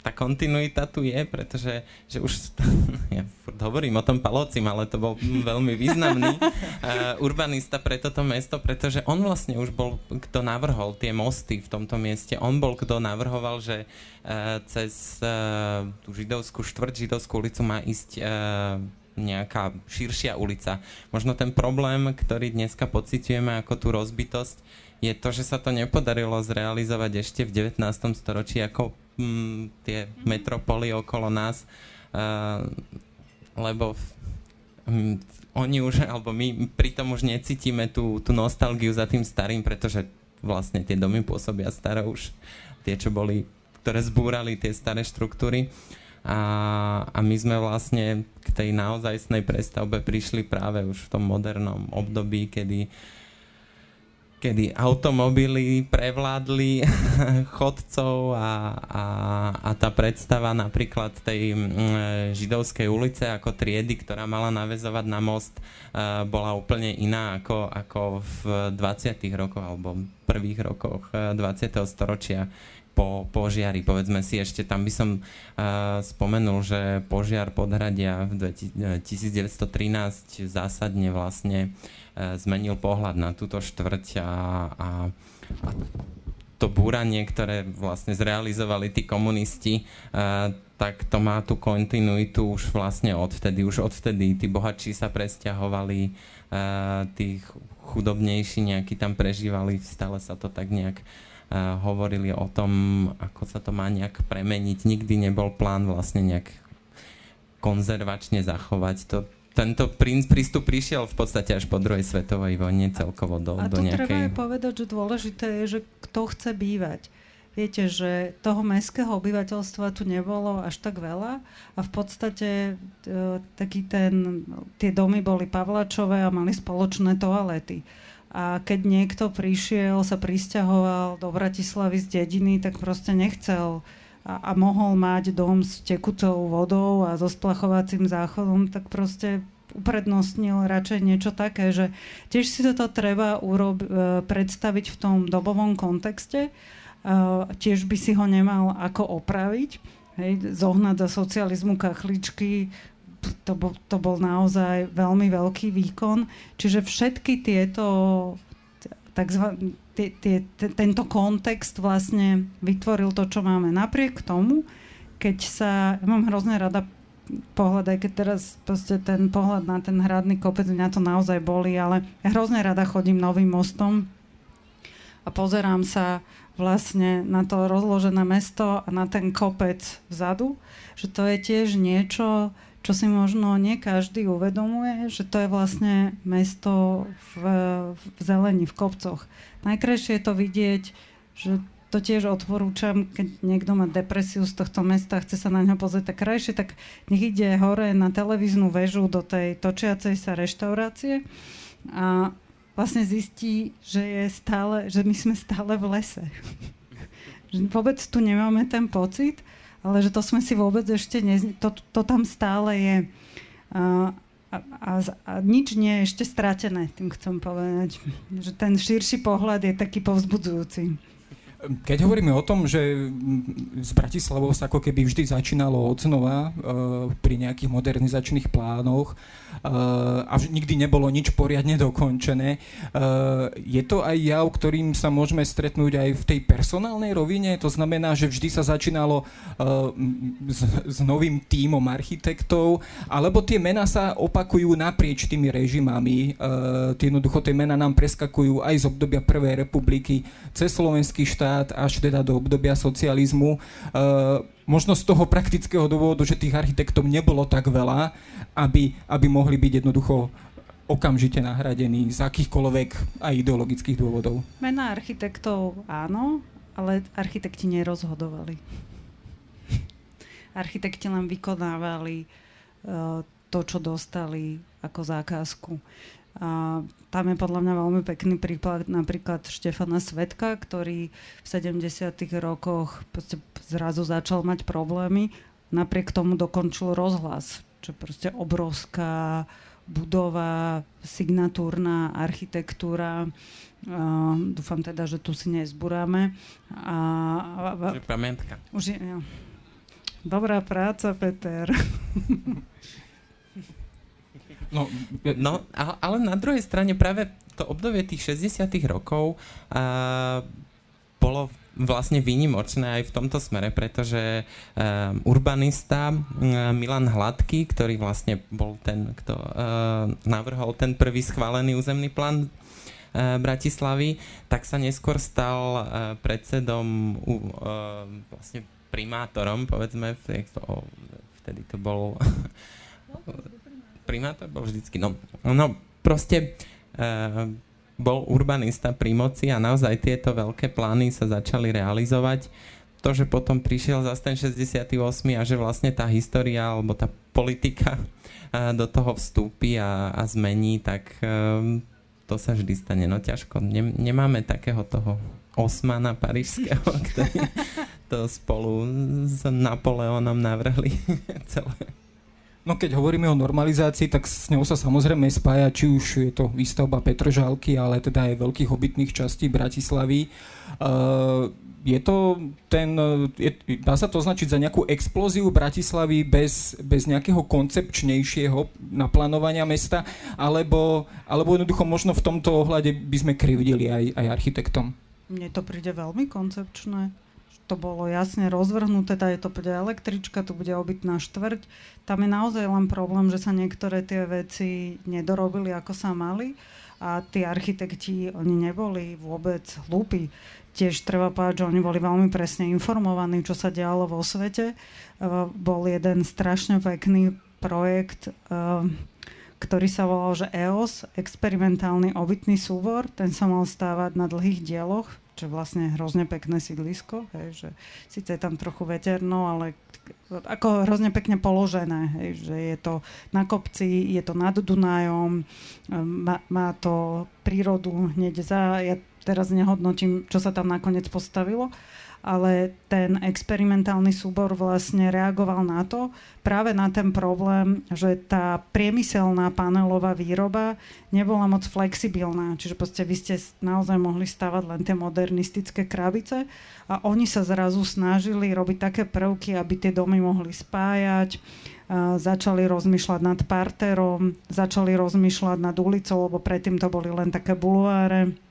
tá kontinuita tu je, pretože že už, ja furt hovorím o tom Palocim, ale to bol veľmi významný uh, urbanista pre toto mesto, pretože on vlastne už bol, kto navrhol tie mosty v tomto mieste. On bol, kto navrhoval, že uh, cez uh, tú židovskú štvrť, židovskú ulicu má ísť uh, nejaká širšia ulica. Možno ten problém, ktorý dneska pocitujeme ako tú rozbitosť, je to, že sa to nepodarilo zrealizovať ešte v 19. storočí ako mm, tie metropoly okolo nás, uh, lebo mm, oni už, alebo my pritom už necítime tú, tú nostalgiu za tým starým, pretože vlastne tie domy pôsobia staré už, tie, čo boli, ktoré zbúrali tie staré štruktúry. A, a my sme vlastne k tej naozajstnej prestavbe prišli práve už v tom modernom období, kedy uh, kedy automobily prevládli chodcov a, a, a tá predstava napríklad tej mm, židovskej ulice ako triedy, ktorá mala navezovať na most, uh, bola úplne iná ako, ako v 20. rokoch alebo prvých rokoch 20. E, storočia po požiari. Povedzme si ešte, tam by som spomenul, že požiar podhradia v 1913 zásadne vlastne E, zmenil pohľad na túto štvrť a, a, a to búranie, ktoré vlastne zrealizovali tí komunisti, uh, tak to má tú kontinuitu už vlastne odvtedy. Už odvtedy tí bohatší sa presťahovali, uh, tí chudobnejší nejakí tam prežívali, stále sa to tak nejak hovorili o tom, ako sa to má nejak premeniť. Nikdy nebol plán vlastne nejak konzervačne zachovať. To, tento prístup prišiel v podstate až po druhej svetovej vojne celkovo do, a do nejakej... A treba aj povedať, že dôležité je, že kto chce bývať. Viete, že toho mestského obyvateľstva tu nebolo až tak veľa a v podstate e, taký ten, tie domy boli pavlačové a mali spoločné toalety. A keď niekto prišiel, sa pristahoval do Bratislavy z dediny, tak proste nechcel a, a mohol mať dom s tekutou vodou a so splachovacím záchodom, tak proste uprednostnil radšej niečo také, že tiež si toto treba urob- e, predstaviť v tom dobovom kontexte. Uh, tiež by si ho nemal ako opraviť, hej, zohnať za socializmu kachličky, to bol, to bol naozaj veľmi veľký výkon. Čiže všetky tieto takzvané tie, tie, tento kontext vlastne vytvoril to, čo máme. Napriek tomu, keď sa, ja mám hrozne rada pohľad, aj keď teraz proste ten pohľad na ten hradný kopec, mňa to naozaj boli, ale ja hrozne rada chodím novým mostom a pozerám sa vlastne na to rozložené mesto a na ten kopec vzadu, že to je tiež niečo, čo si možno nie každý uvedomuje, že to je vlastne mesto v, v zelení, v kopcoch. Najkrajšie je to vidieť, že to tiež odporúčam, keď niekto má depresiu z tohto mesta, chce sa na ňo pozrieť tak krajšie, tak nech ide hore na televíznu väžu do tej točiacej sa reštaurácie a vlastne zistí, že, je stále, že my sme stále v lese. vôbec tu nemáme ten pocit, ale že to sme si vôbec ešte, ne, to, to tam stále je. A, a, a, nič nie je ešte stratené, tým chcem povedať. Že ten širší pohľad je taký povzbudzujúci. Keď hovoríme o tom, že s Bratislavou sa ako keby vždy začínalo od znova uh, pri nejakých modernizačných plánoch a nikdy nebolo nič poriadne dokončené, uh, je to aj jav, ktorým sa môžeme stretnúť aj v tej personálnej rovine? To znamená, že vždy sa začínalo s, s novým tímom architektov, alebo tie mená sa opakujú naprieč tými režimami. Tie jednoducho tie mená nám preskakujú aj z obdobia Prvej republiky cez slovenský štát až teda do obdobia socializmu. Možno z toho praktického dôvodu, že tých architektov nebolo tak veľa, aby, aby mohli byť jednoducho okamžite nahradený z akýchkoľvek aj ideologických dôvodov? Mená architektov áno, ale architekti nerozhodovali. Architekti len vykonávali uh, to, čo dostali ako zákazku. A tam je podľa mňa veľmi pekný príklad napríklad Štefana Svetka, ktorý v 70. rokoch zrazu začal mať problémy, napriek tomu dokončil rozhlas, čo proste obrovská budova, signatúrna architektúra. Uh, dúfam teda, že tu si nezburáme. A, a, a, pamiatka. Už je, ja. Dobrá práca, Peter. No, no ale na druhej strane práve to obdobie tých 60 rokov uh, bolo vlastne výnimočné aj v tomto smere, pretože uh, urbanista uh, Milan Hladký, ktorý vlastne bol ten, kto uh, navrhol ten prvý schválený územný plán uh, Bratislavy, tak sa neskôr stal uh, predsedom, uh, vlastne primátorom, povedzme, vtedy to bol primátor bol vždycky, no, no proste uh, bol urbanista pri moci a naozaj tieto veľké plány sa začali realizovať. To, že potom prišiel zase ten 68. a že vlastne tá história alebo tá politika uh, do toho vstúpi a, a zmení, tak uh, to sa vždy stane. No ťažko. Nem, nemáme takého toho Osmana parížského, ktorý to spolu s Napoleónom navrhli celé. No keď hovoríme o normalizácii, tak s ňou sa samozrejme spája, či už je to výstavba Petržalky, ale teda aj veľkých obytných častí Bratislavy. Uh, je to ten, je, dá sa to označiť za nejakú explóziu Bratislavy bez, bez nejakého koncepčnejšieho naplánovania mesta, alebo, alebo jednoducho možno v tomto ohľade by sme krivdili aj, aj architektom? Mne to príde veľmi koncepčné to bolo jasne rozvrhnuté, je to bude električka, tu bude obytná štvrť. Tam je naozaj len problém, že sa niektoré tie veci nedorobili, ako sa mali a tí architekti, oni neboli vôbec hlúpi. Tiež treba povedať, že oni boli veľmi presne informovaní, čo sa dialo vo svete. Uh, bol jeden strašne pekný projekt, uh, ktorý sa volal, že EOS, experimentálny obytný súbor. Ten sa mal stávať na dlhých dieloch čo vlastne hrozne pekné sídlisko, hej, že síce je tam trochu veterno, ale ako hrozne pekne položené, hej, že je to na kopci, je to nad Dunajom, má, má to prírodu hneď za, ja teraz nehodnotím, čo sa tam nakoniec postavilo, ale ten experimentálny súbor vlastne reagoval na to, práve na ten problém, že tá priemyselná panelová výroba nebola moc flexibilná. Čiže proste vy ste naozaj mohli stavať len tie modernistické krabice a oni sa zrazu snažili robiť také prvky, aby tie domy mohli spájať, začali rozmýšľať nad parterom, začali rozmýšľať nad ulicou, lebo predtým to boli len také bulváre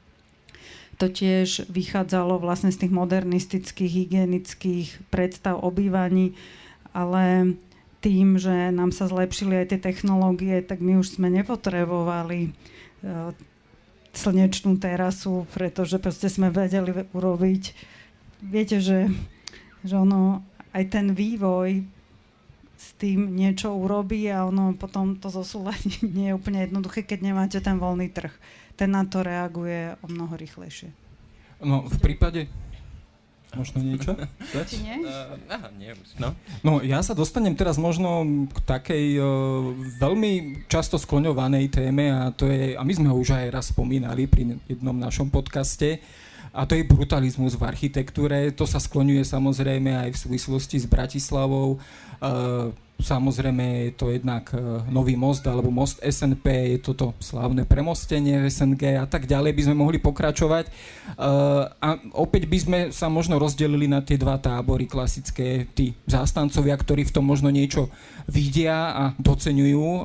to tiež vychádzalo vlastne z tých modernistických, hygienických predstav obývaní, ale tým, že nám sa zlepšili aj tie technológie, tak my už sme nepotrebovali uh, slnečnú terasu, pretože proste sme vedeli urobiť. Viete, že, že ono, aj ten vývoj s tým niečo urobí a ono potom to zosúľadiť nie je úplne jednoduché, keď nemáte ten voľný trh ten na to reaguje o mnoho rýchlejšie. No, v prípade... Možno niečo? Či nie? Uh, aha, nie už, no. No, ja sa dostanem teraz možno k takej uh, veľmi často skloňovanej téme a to je, a my sme ho už aj raz spomínali pri jednom našom podcaste, a to je brutalizmus v architektúre. To sa skloňuje samozrejme aj v súvislosti s Bratislavou. Uh, Samozrejme je to jednak e, nový most alebo most SNP, je toto slávne premostenie SNG a tak ďalej by sme mohli pokračovať. E, a opäť by sme sa možno rozdelili na tie dva tábory klasické, tí zástancovia, ktorí v tom možno niečo vidia a doceňujú e,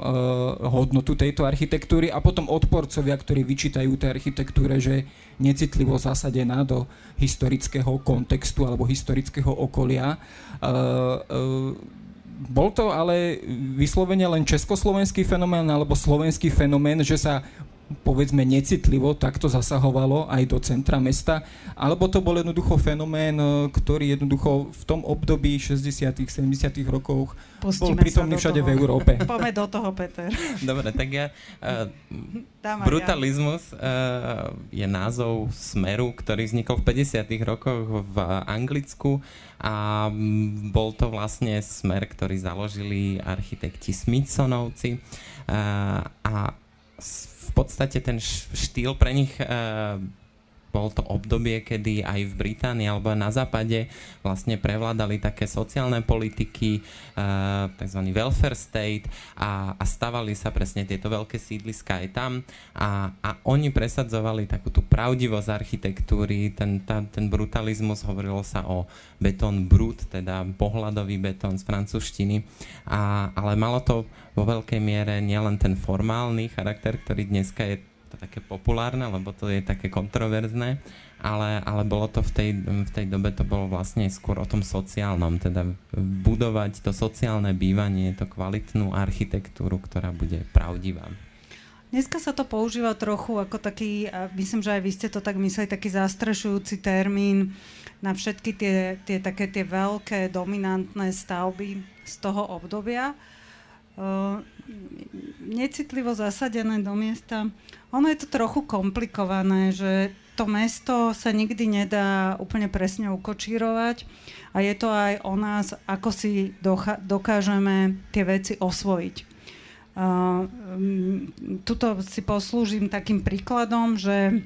hodnotu tejto architektúry a potom odporcovia, ktorí vyčítajú tej architektúre, že necitlivo zasadená do historického kontextu alebo historického okolia bol to ale vyslovene len československý fenomén alebo slovenský fenomén, že sa povedzme necitlivo takto zasahovalo aj do centra mesta, alebo to bol jednoducho fenomén, e, ktorý jednoducho v tom období 60 70 rokoch Pustíme bol prítomný všade toho. v Európe. Poďme do toho, Peter. Dobre, tak ja... Uh, brutalizmus uh, je názov smeru, ktorý vznikol v 50 rokoch v Anglicku a bol to vlastne smer, ktorý založili architekti Smithsonovci. A v podstate ten štýl pre nich uh, bol to obdobie, kedy aj v Británii alebo na západe vlastne prevládali také sociálne politiky, uh, tzv. welfare state a, a stavali sa presne tieto veľké sídliska aj tam a, a oni presadzovali takú tú pravdivosť architektúry, ten, tá, ten brutalizmus, hovorilo sa o betón brut, teda pohľadový betón z francúzštiny, a, ale malo to vo veľkej miere nielen ten formálny charakter, ktorý dneska je to také populárne, lebo to je také kontroverzné, ale, ale bolo to v tej, v tej dobe to bolo vlastne skôr o tom sociálnom, teda budovať to sociálne bývanie, to kvalitnú architektúru, ktorá bude pravdivá. Dneska sa to používa trochu ako taký, a myslím, že aj vy ste to tak mysleli, taký zastrešujúci termín na všetky tie, tie také tie veľké dominantné stavby z toho obdobia. Necitlivo zasadené do miesta. Ono je to trochu komplikované, že to mesto sa nikdy nedá úplne presne ukočírovať a je to aj o nás, ako si dokážeme tie veci osvojiť. Uh, tuto si poslúžim takým príkladom, že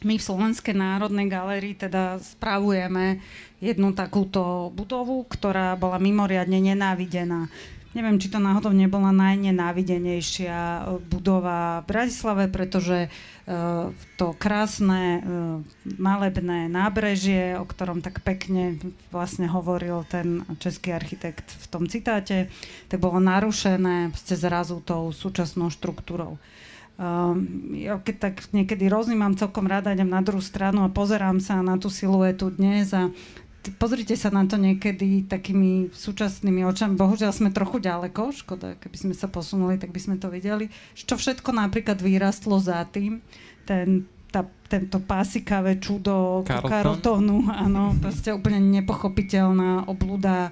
my v Slovenskej národnej galérii teda spravujeme jednu takúto budovu, ktorá bola mimoriadne nenávidená Neviem, či to náhodou nebola najnenávidenejšia e, budova v Bratislave, pretože uh, to krásne uh, malebné nábrežie, o ktorom tak pekne vlastne hovoril ten český architekt v tom citáte, tak bolo narušené zrazu tou súčasnou štruktúrou. Uh, ja keď tak niekedy roznímam celkom rada, idem na druhú stranu a pozerám sa na tú siluetu dnes a pozrite sa na to niekedy takými súčasnými očami. Bohužiaľ sme trochu ďaleko, škoda, keby sme sa posunuli, tak by sme to videli. Čo všetko napríklad vyrastlo za tým, ten, tá, tento pásikavé čudo Karotónu, áno, proste úplne nepochopiteľná obluda,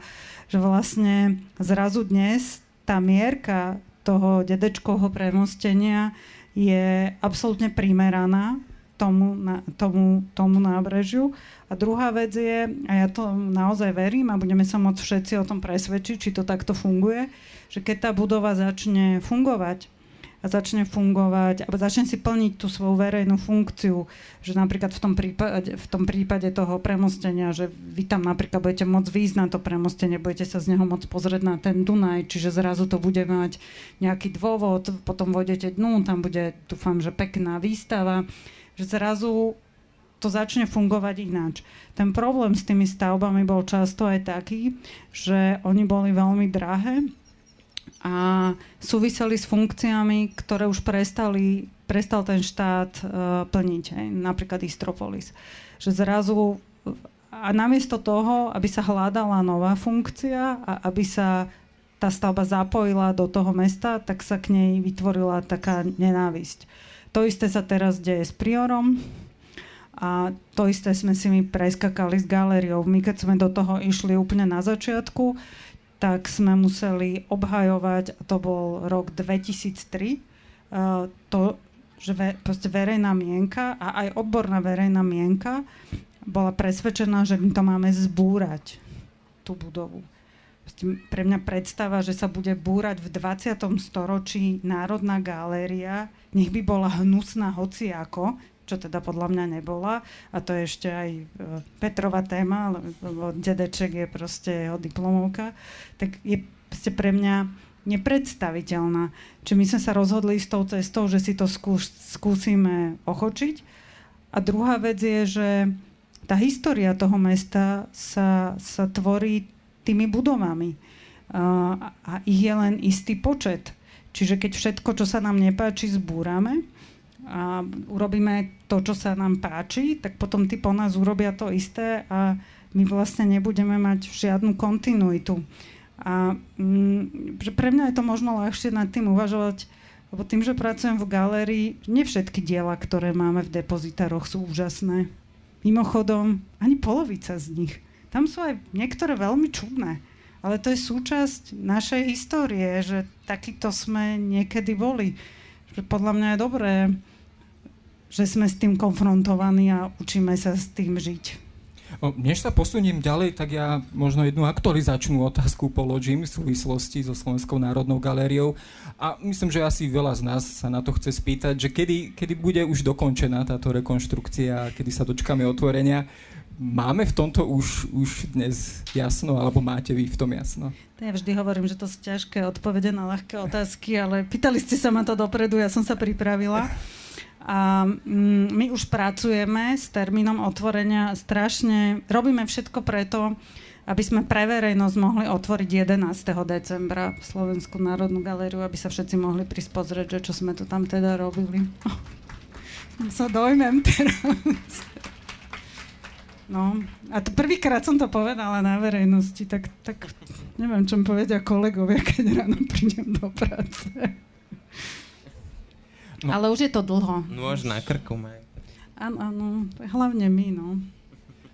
že vlastne zrazu dnes tá mierka toho dedečkovho premostenia je absolútne primeraná tomu, na, tomu, tomu nábrežiu. A druhá vec je, a ja to naozaj verím a budeme sa môcť všetci o tom presvedčiť, či to takto funguje, že keď tá budova začne fungovať a začne fungovať a začne si plniť tú svoju verejnú funkciu, že napríklad v tom prípade, v tom prípade toho premostenia, že vy tam napríklad budete môcť výjsť na to premostenie, budete sa z neho môcť pozrieť na ten Dunaj, čiže zrazu to bude mať nejaký dôvod, potom vôjdete dnu, tam bude, dúfam, že pekná výstava že zrazu to začne fungovať ináč. Ten problém s tými stavbami bol často aj taký, že oni boli veľmi drahé a súviseli s funkciami, ktoré už prestali, prestal ten štát uh, plniť, aj, napríklad Istropolis. Že zrazu a namiesto toho, aby sa hľadala nová funkcia a aby sa tá stavba zapojila do toho mesta, tak sa k nej vytvorila taká nenávisť. To isté sa teraz deje s Priorom a to isté sme si my preskakali s galériou. My keď sme do toho išli úplne na začiatku, tak sme museli obhajovať, a to bol rok 2003, uh, to, že ve, verejná mienka a aj odborná verejná mienka bola presvedčená, že my to máme zbúrať, tú budovu pre mňa predstava, že sa bude búrať v 20. storočí Národná galéria, nech by bola hnusná hociako, čo teda podľa mňa nebola. A to je ešte aj e, Petrova téma, lebo dedeček je proste jeho diplomovka. Tak je proste pre mňa nepredstaviteľná. Či my sme sa rozhodli s tou cestou, že si to skús, skúsime ochočiť. A druhá vec je, že tá história toho mesta sa, sa tvorí tými budovami. A, a ich je len istý počet. Čiže keď všetko, čo sa nám nepáči, zbúrame a urobíme to, čo sa nám páči, tak potom tí po nás urobia to isté a my vlastne nebudeme mať žiadnu kontinuitu. A mm, pre mňa je to možno ľahšie nad tým uvažovať Lebo tým, že pracujem v galérii, nie všetky diela, ktoré máme v depozitároch sú úžasné. Mimochodom, ani polovica z nich. Tam sú aj niektoré veľmi čudné. Ale to je súčasť našej histórie, že takýto sme niekedy boli. Podľa mňa je dobré, že sme s tým konfrontovaní a učíme sa s tým žiť. Než sa posuniem ďalej, tak ja možno jednu aktualizačnú otázku položím v súvislosti so Slovenskou národnou galériou. A myslím, že asi veľa z nás sa na to chce spýtať, že kedy, kedy bude už dokončená táto rekonštrukcia, kedy sa dočkáme otvorenia. Máme v tomto už, už dnes jasno, alebo máte vy v tom jasno? Ja vždy hovorím, že to sú ťažké odpovede na ľahké otázky, ale pýtali ste sa ma to dopredu, ja som sa pripravila. A mm, my už pracujeme s termínom otvorenia strašne, robíme všetko preto, aby sme pre verejnosť mohli otvoriť 11. decembra Slovenskú národnú galériu, aby sa všetci mohli prísť že čo sme to tam teda robili. Oh, sa dojmem teraz. No, a to prvýkrát som to povedala na verejnosti, tak, tak neviem, čo mi povedia kolegovia, keď ráno prídem do práce. No. Ale už je to dlho. Nôž na krku maj. Áno, áno, hlavne my, no.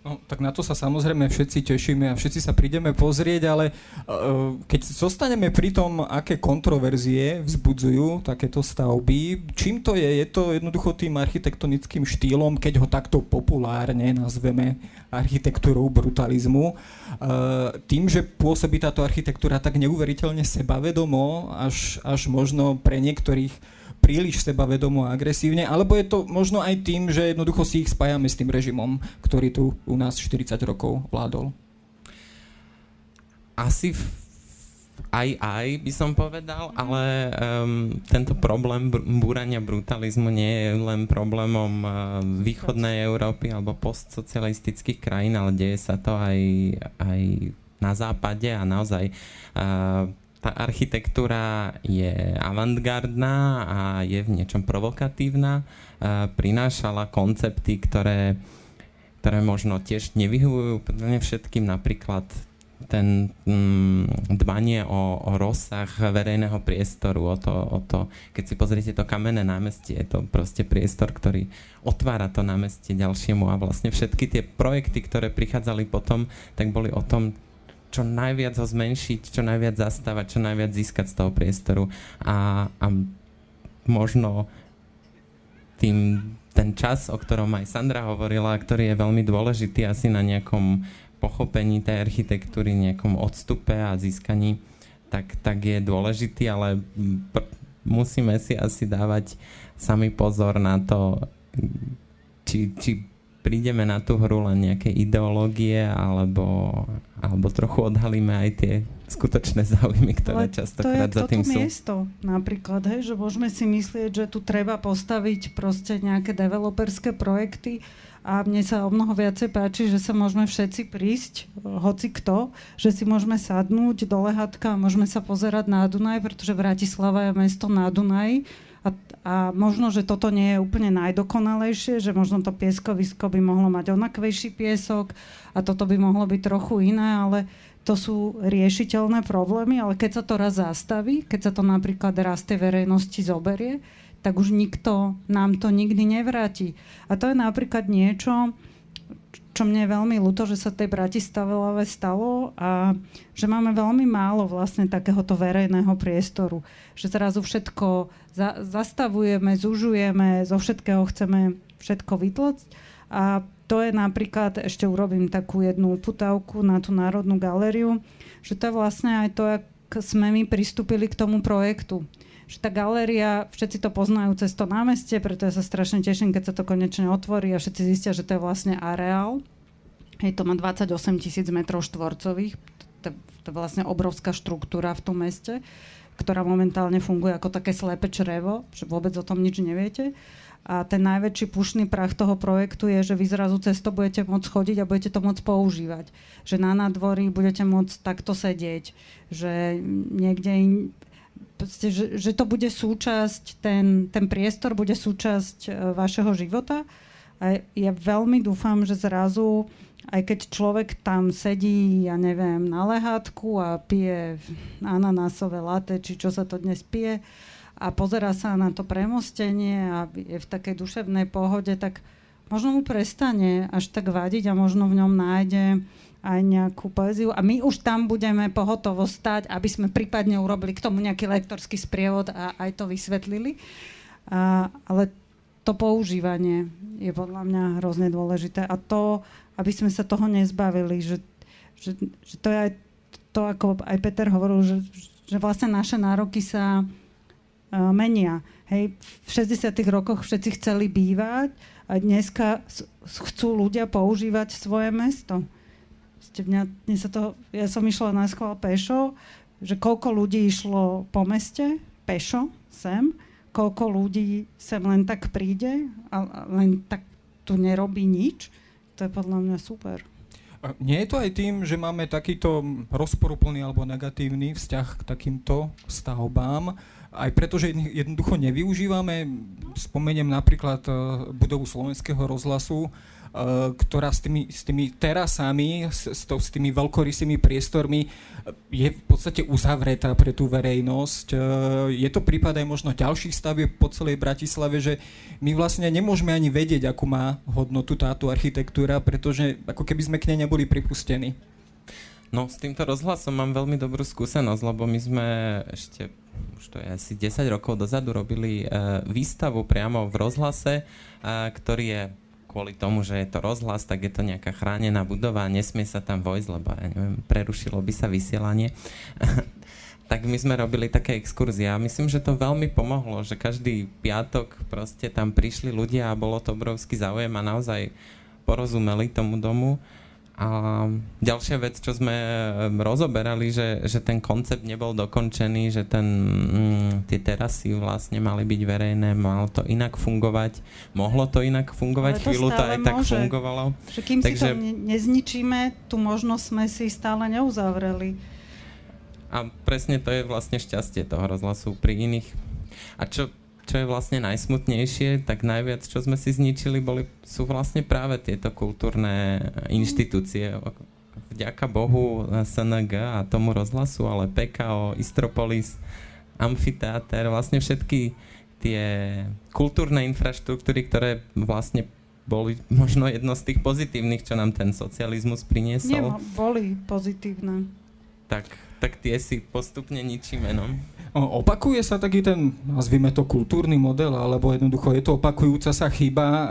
No, tak na to sa samozrejme všetci tešíme a všetci sa prídeme pozrieť, ale uh, keď zostaneme pri tom, aké kontroverzie vzbudzujú takéto stavby, čím to je? Je to jednoducho tým architektonickým štýlom, keď ho takto populárne nazveme architektúrou brutalizmu, uh, tým, že pôsobí táto architektúra tak neuveriteľne sebavedomo, až, až možno pre niektorých príliš sebavedomo a agresívne, alebo je to možno aj tým, že jednoducho si ich spájame s tým režimom, ktorý tu u nás 40 rokov vládol? Asi v aj aj by som povedal, ale um, tento problém búrania brutalizmu nie je len problémom uh, východnej Európy alebo postsocialistických krajín, ale deje sa to aj, aj na západe a naozaj uh, tá architektúra je avantgardná a je v niečom provokatívna. Prinášala koncepty, ktoré, ktoré možno tiež nevyhovujú úplne všetkým, napríklad ten mm, dbanie o, o rozsah verejného priestoru, o to, o to, keď si pozriete to kamenné námestie, je to proste priestor, ktorý otvára to námestie ďalšiemu a vlastne všetky tie projekty, ktoré prichádzali potom, tak boli o tom, čo najviac ho zmenšiť, čo najviac zastávať, čo najviac získať z toho priestoru a, a možno tým, ten čas, o ktorom aj Sandra hovorila, ktorý je veľmi dôležitý asi na nejakom pochopení tej architektúry, nejakom odstupe a získaní, tak, tak je dôležitý, ale pr- musíme si asi dávať sami pozor na to, či, či prídeme na tú hru len nejaké ideológie alebo, alebo trochu odhalíme aj tie skutočné záujmy, ktoré Ale častokrát za tým sú. miesto napríklad, hej, že môžeme si myslieť, že tu treba postaviť proste nejaké developerské projekty a mne sa o mnoho viacej páči, že sa môžeme všetci prísť, hoci kto, že si môžeme sadnúť do lehatka a môžeme sa pozerať na Dunaj, pretože Bratislava je mesto na Dunaji a, a možno, že toto nie je úplne najdokonalejšie, že možno to pieskovisko by mohlo mať onakvejší piesok a toto by mohlo byť trochu iné, ale to sú riešiteľné problémy, ale keď sa to raz zastaví, keď sa to napríklad raz tej verejnosti zoberie, tak už nikto nám to nikdy nevráti. A to je napríklad niečo, čo mne je veľmi ľúto, že sa tej Bratislave stalo a že máme veľmi málo vlastne takéhoto verejného priestoru. Že zrazu všetko za, zastavujeme, zužujeme, zo všetkého chceme všetko vytlocť a to je napríklad, ešte urobím takú jednu putavku na tú Národnú galériu, že to je vlastne aj to, ako sme my pristúpili k tomu projektu že tá galéria, všetci to poznajú cez to námestie, preto ja sa strašne teším, keď sa to konečne otvorí a všetci zistia, že to je vlastne areál. Hej, to má 28 tisíc metrov štvorcových, to, to je vlastne obrovská štruktúra v tom meste, ktorá momentálne funguje ako také slépe črevo, že vôbec o tom nič neviete. A ten najväčší pušný prach toho projektu je, že vy zrazu cez budete môcť chodiť a budete to môcť používať. Že na nadvorí budete môcť takto sedieť. Že niekde in, proste, že, že to bude súčasť, ten, ten priestor bude súčasť e, vašeho života. A ja veľmi dúfam, že zrazu, aj keď človek tam sedí, ja neviem, na lehátku a pije ananásové latte, či čo sa to dnes pije, a pozera sa na to premostenie a je v takej duševnej pohode, tak možno mu prestane až tak vadiť a možno v ňom nájde aj nejakú poéziu. A my už tam budeme pohotovo stať, aby sme prípadne urobili k tomu nejaký lektorský sprievod a aj to vysvetlili. A, ale to používanie je podľa mňa hrozne dôležité. A to, aby sme sa toho nezbavili, že, že, že to je aj to, ako aj Peter hovoril, že, že vlastne naše nároky sa uh, menia. Hej, v 60. rokoch všetci chceli bývať a dneska chcú ľudia používať svoje mesto proste mňa, mňa sa to, ja som išla na skôr pešo, že koľko ľudí išlo po meste pešo sem, koľko ľudí sem len tak príde a len tak tu nerobí nič, to je podľa mňa super. A nie je to aj tým, že máme takýto rozporuplný alebo negatívny vzťah k takýmto stavbám, aj preto, že jednoducho nevyužívame, spomeniem napríklad eh, budovu slovenského rozhlasu, ktorá s tými, s tými terasami, s, s, to, s tými veľkorysými priestormi eh, je v podstate uzavretá pre tú verejnosť. Eh, je to prípad aj možno ďalších stavieb po celej Bratislave, že my vlastne nemôžeme ani vedieť, akú má hodnotu táto architektúra, pretože ako keby sme k nej neboli pripustení. No, s týmto rozhlasom mám veľmi dobrú skúsenosť, lebo my sme ešte, už to je asi 10 rokov dozadu, robili uh, výstavu priamo v rozhlase, uh, ktorý je kvôli tomu, že je to rozhlas, tak je to nejaká chránená budova a nesmie sa tam vojsť, lebo ja neviem, prerušilo by sa vysielanie. tak my sme robili také exkurzie a myslím, že to veľmi pomohlo, že každý piatok proste tam prišli ľudia a bolo to obrovský záujem a naozaj porozumeli tomu domu. A ďalšia vec, čo sme rozoberali, že, že ten koncept nebol dokončený, že ten, mm, tie terasy vlastne mali byť verejné, malo to inak fungovať, mohlo to inak fungovať, to chvíľu to aj môže. tak fungovalo. Že kým Takže, si to nezničíme, tú možnosť sme si stále neuzavreli. A presne to je vlastne šťastie toho rozhlasu pri iných. A čo čo je vlastne najsmutnejšie, tak najviac, čo sme si zničili, boli, sú vlastne práve tieto kultúrne inštitúcie. Vďaka Bohu SNG a tomu rozhlasu, ale PKO, Istropolis, amfiteáter, vlastne všetky tie kultúrne infraštruktúry, ktoré vlastne boli možno jedno z tých pozitívnych, čo nám ten socializmus priniesol. Nie, boli pozitívne. Tak, tak tie si postupne ničíme, no. Opakuje sa taký ten, nazvime to kultúrny model, alebo jednoducho je to opakujúca sa chyba, e,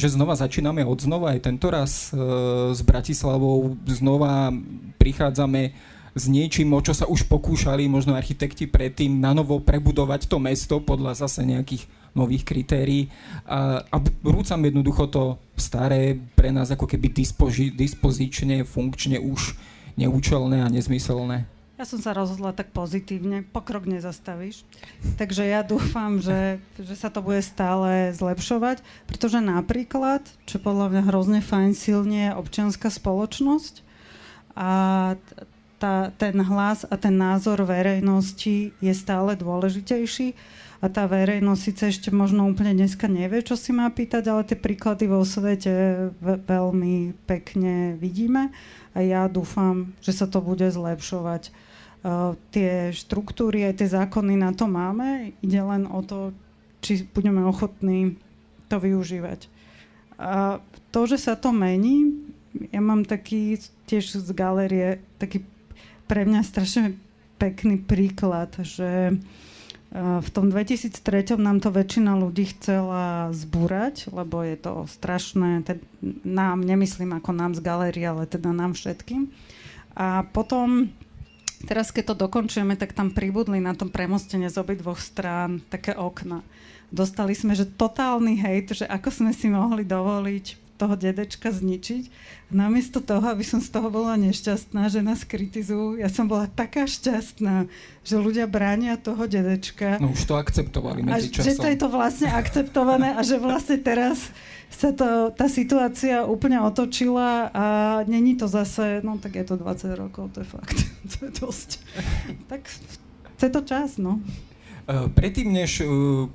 že znova začíname od znova aj tento raz e, s Bratislavou, znova prichádzame s niečím, o čo sa už pokúšali možno architekti predtým na novo prebudovať to mesto podľa zase nejakých nových kritérií a, a rúcam jednoducho to staré pre nás ako keby dispoži, dispozične, funkčne už neúčelné a nezmyselné. Ja som sa rozhodla tak pozitívne, pokrok nezastavíš. Takže ja dúfam, že, že sa to bude stále zlepšovať, pretože napríklad, čo podľa mňa hrozne fajn silne je občianská spoločnosť a tá, ten hlas a ten názor verejnosti je stále dôležitejší a tá verejnosť síce ešte možno úplne dneska nevie, čo si má pýtať, ale tie príklady vo svete veľmi pekne vidíme a ja dúfam, že sa to bude zlepšovať tie štruktúry, aj tie zákony na to máme. Ide len o to, či budeme ochotní to využívať. A to, že sa to mení, ja mám taký tiež z galerie taký pre mňa strašne pekný príklad, že v tom 2003 nám to väčšina ľudí chcela zbúrať, lebo je to strašné, teda nám, nemyslím ako nám z galérie, ale teda nám všetkým. A potom Teraz, keď to dokončujeme, tak tam pribudli na tom premostene z dvoch strán také okna. Dostali sme, že totálny hejt, že ako sme si mohli dovoliť toho dedečka zničiť. Namiesto toho, aby som z toho bola nešťastná, že nás kritizujú, ja som bola taká šťastná, že ľudia bránia toho dedečka. No už to akceptovali medzi časom. A že to je to vlastne akceptované a že vlastne teraz sa to, tá situácia úplne otočila a není to zase, no tak je to 20 rokov, to je fakt, to je dosť. tak chce to čas, no. predtým, než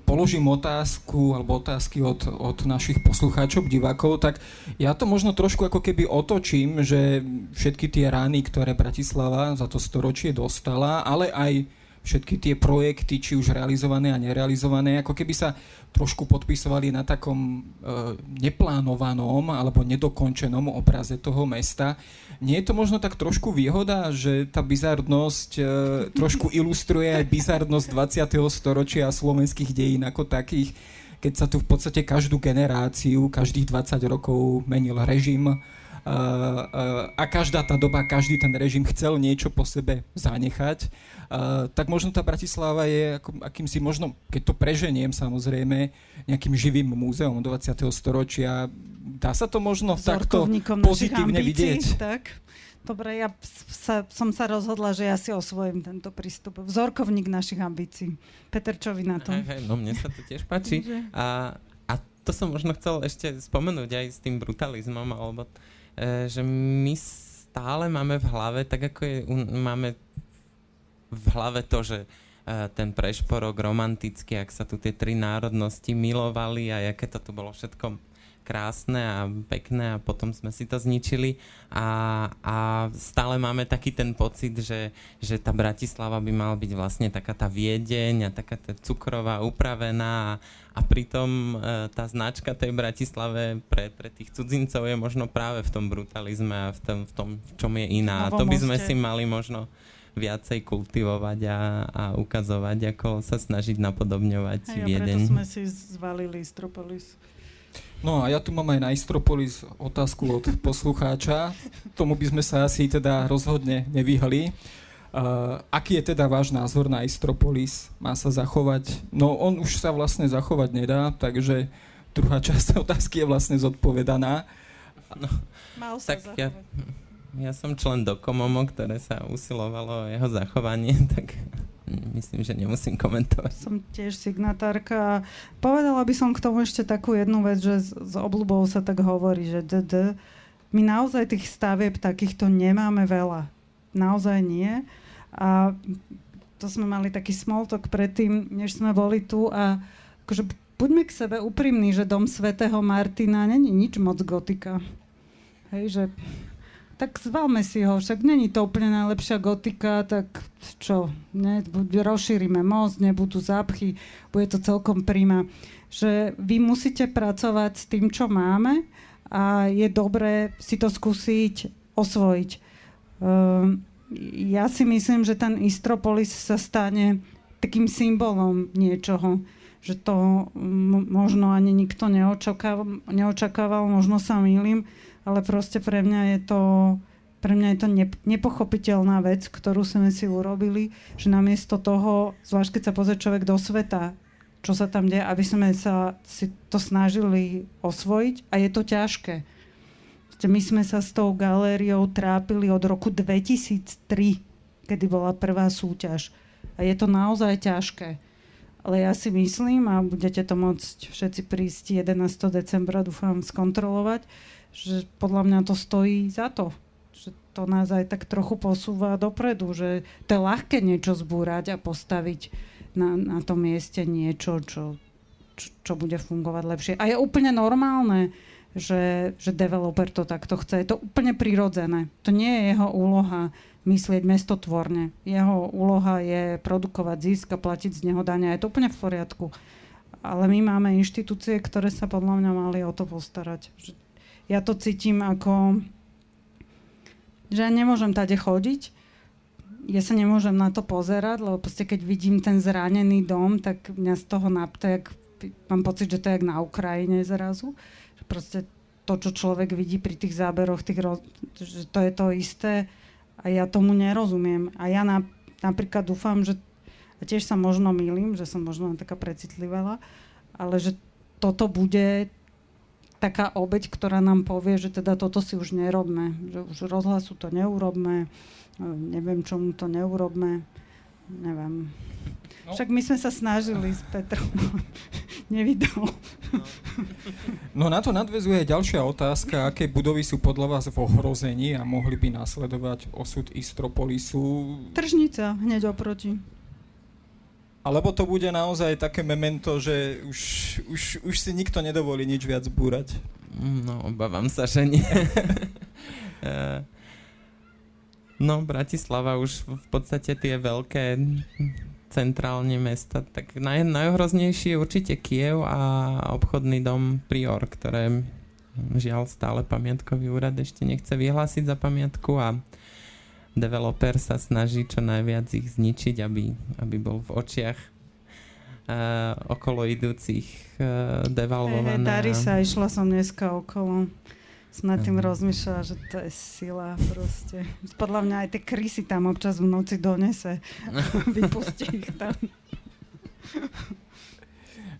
položím otázku alebo otázky od, od našich poslucháčov, divákov, tak ja to možno trošku ako keby otočím, že všetky tie rány, ktoré Bratislava za to storočie dostala, ale aj všetky tie projekty, či už realizované a nerealizované, ako keby sa trošku podpisovali na takom e, neplánovanom alebo nedokončenom obraze toho mesta. Nie je to možno tak trošku výhoda, že tá bizarnosť e, trošku ilustruje aj bizarnosť 20. storočia slovenských dejín ako takých, keď sa tu v podstate každú generáciu, každých 20 rokov menil režim, a každá tá doba, každý ten režim chcel niečo po sebe zanechať, tak možno tá Bratislava je ako, akýmsi možno, keď to preženiem samozrejme, nejakým živým múzeum 20. storočia. Dá sa to možno takto pozitívne vidieť? Tak. Dobre, ja sa, som sa rozhodla, že ja si osvojím tento prístup. Vzorkovník našich ambícií. Peter, čo vy na to? Hej, hej, no mne sa to tiež páči. A, a to som možno chcel ešte spomenúť aj s tým brutalizmom, alebo E, že my stále máme v hlave, tak ako je, máme v hlave to, že e, ten prešporok romantický, ak sa tu tie tri národnosti milovali a aké to tu bolo všetko krásne a pekné a potom sme si to zničili. A, a stále máme taký ten pocit, že, že tá Bratislava by mala byť vlastne taká tá Viedeň a taká tá cukrová upravená a, a pritom e, tá značka tej Bratislave pre, pre tých cudzincov je možno práve v tom brutalizme a v tom, v tom v čom je iná. A to by sme si mali možno viacej kultivovať a, a ukazovať, ako sa snažiť napodobňovať Hej, Viedeň. A preto sme si zvalili Stropolis. No a ja tu mám aj na Istropolis otázku od poslucháča. Tomu by sme sa asi teda rozhodne nevyhli. Uh, aký je teda váš názor na Istropolis? Má sa zachovať? No on už sa vlastne zachovať nedá, takže druhá časť otázky je vlastne zodpovedaná. No, Mal sa tak zachovať. ja, ja som člen Dokomomo, ktoré sa usilovalo o jeho zachovanie, tak myslím, že nemusím komentovať. Som tiež signatárka. Povedala by som k tomu ešte takú jednu vec, že s, s obľubou sa tak hovorí, že DD. My naozaj tých stavieb takýchto nemáme veľa. Naozaj nie. A to sme mali taký small talk predtým, než sme boli tu a akože buďme k sebe úprimní, že dom svätého Martina není nič moc gotika. Hej, že tak zvalme si ho, však není to úplne najlepšia gotika, tak čo, ne, rozšírime most, nebudú zápchy, bude to celkom príma. Že vy musíte pracovať s tým, čo máme a je dobré si to skúsiť osvojiť. Uh, ja si myslím, že ten Istropolis sa stane takým symbolom niečoho, že to možno ani nikto neočakával, neočakával možno sa mýlim, ale proste pre mňa je to pre mňa je to nepochopiteľná vec, ktorú sme si urobili, že namiesto toho, zvlášť keď sa pozrie človek do sveta, čo sa tam deje, aby sme sa si to snažili osvojiť a je to ťažké. My sme sa s tou galériou trápili od roku 2003, kedy bola prvá súťaž. A je to naozaj ťažké. Ale ja si myslím, a budete to môcť všetci prísť 11. decembra, dúfam, skontrolovať, že podľa mňa to stojí za to. Že to nás aj tak trochu posúva dopredu, že to je ľahké niečo zbúrať a postaviť na, na tom mieste niečo, čo, čo, čo bude fungovať lepšie. A je úplne normálne, že, že developer to takto chce. Je to úplne prirodzené. To nie je jeho úloha myslieť mestotvorne. Jeho úloha je produkovať zisk a platiť z neho dania. Je to úplne v poriadku. Ale my máme inštitúcie, ktoré sa podľa mňa mali o to postarať. Ja to cítim ako, že ja nemôžem tade chodiť, ja sa nemôžem na to pozerať, lebo proste keď vidím ten zranený dom, tak mňa z toho naptek, mám pocit, že to je jak na Ukrajine zrazu. Proste to, čo človek vidí pri tých záberoch, tých roz... že to je to isté a ja tomu nerozumiem. A ja na, napríklad dúfam, že a tiež sa možno milím, že som možno taká precitlivá, ale že toto bude taká obeď, ktorá nám povie, že teda toto si už nerobme, že už rozhlasu to neurobme, neviem čomu to neurobme, neviem. No. Však my sme sa snažili s Petrom, nevydal. No na to nadvezuje ďalšia otázka, aké budovy sú podľa vás v ohrození a mohli by nasledovať osud Istropolisu? Tržnica, hneď oproti. Alebo to bude naozaj také memento, že už, už, už si nikto nedovolí nič viac búrať? No, obávam sa, že nie. no, Bratislava už v podstate tie veľké centrálne mesta, tak naj, najhroznejší je určite Kiev a obchodný dom Prior, ktoré žiaľ stále pamiatkový úrad ešte nechce vyhlásiť za pamiatku a developer sa snaží čo najviac ich zničiť, aby, aby bol v očiach uh, okolo idúcich uh, devalvované. Hey, hey, darí sa, išla som dneska okolo nad tým rozmýšľa, že to je sila proste. Podľa mňa aj tie krysy tam občas v noci donese. Vypustí ich tam.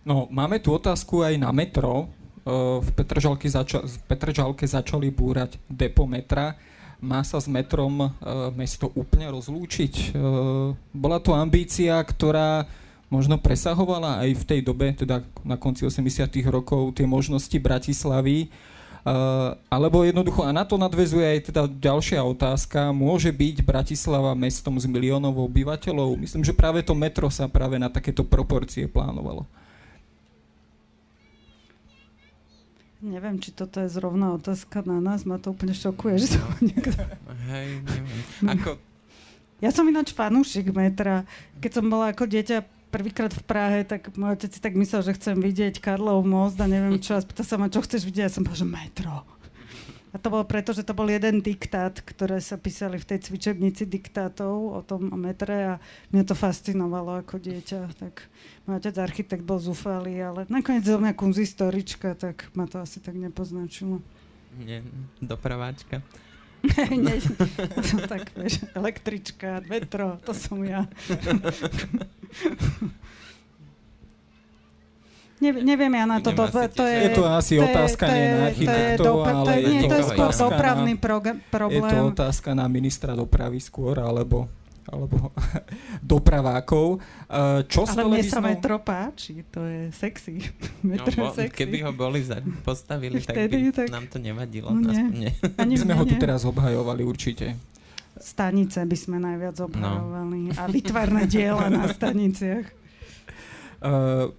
No, máme tu otázku aj na metro. V Petržalke, zača- v Petržalke začali búrať depo metra. Má sa s metrom mesto úplne rozlúčiť? Bola to ambícia, ktorá možno presahovala aj v tej dobe, teda na konci 80 rokov, tie možnosti Bratislavy alebo jednoducho, a na to nadvezuje aj teda ďalšia otázka, môže byť Bratislava mestom s miliónov obyvateľov? Myslím, že práve to metro sa práve na takéto proporcie plánovalo. Neviem, či toto je zrovna otázka na nás, ma to úplne šokuje, že to niekto... Hej, neviem. Ako... Ja som ináč fanúšik metra. Keď som bola ako dieťa prvýkrát v Prahe, tak môj otec si tak myslel, že chcem vidieť Karlov most a neviem čo. A spýta sa ma, čo chceš vidieť. Ja som povedal, že metro. A to bolo preto, že to bol jeden diktát, ktoré sa písali v tej cvičebnici diktátov o tom metre a mňa to fascinovalo ako dieťa. Tak môj otec architekt bol zúfalý, ale nakoniec som mňa kunzistorička, tak ma to asi tak nepoznačilo. Nie, dopraváčka. Nie, tak vieš, električka, metro, to som ja. Ne, neviem ja na toto. To, to je, je to asi to otázka je, nie na architektov, to je, ale to je, nie, to je skôr dopravný problém. Je to otázka na ministra dopravy skôr, alebo alebo dopravákov. Čo Ale mne sa metro páči, to je sexy. Metro no, bo, sexy. Keby ho boli za, postavili, Vtedy, tak by tak... nám to nevadilo. No, nie. Ani sme ho tu teraz obhajovali určite. Stanice by sme najviac obhajovali no. a vytvarné diela na staniciach. Uh,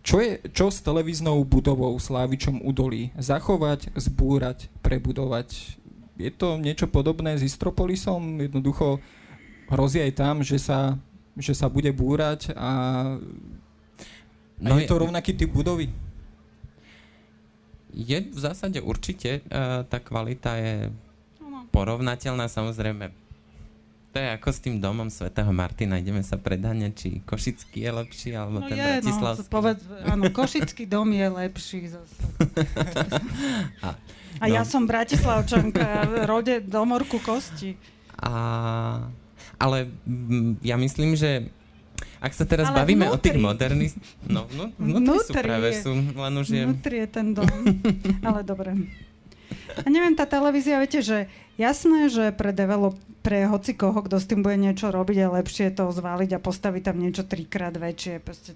čo, je, čo s televíznou budovou Slávičom Udolí? Zachovať, zbúrať, prebudovať? Je to niečo podobné s Istropolisom? Jednoducho hrozí aj tam, že sa, že sa bude búrať a, a no je to rovnaký typ budovy? Je v zásade určite. Uh, tá kvalita je porovnateľná, samozrejme. To je ako s tým domom svätého Martina. Ideme sa predáňať, či Košický je lepší, alebo no ten je, no, Bratislavský. No, povedz, áno, Košický dom je lepší zase. a, a ja som Bratislavčanka, rode domorku kosti. A, ale ja myslím, že ak sa teraz Ale bavíme vnútri. o tých modernist... No, vnú, vnútri, vnútri sú práve, sú, len už je... Vnútri je ten dom. Ale dobre. A neviem, tá televízia, viete, že jasné, že pre develop, pre hoci koho, kto s tým bude niečo robiť, je lepšie to zvaliť a postaviť tam niečo trikrát väčšie. Proste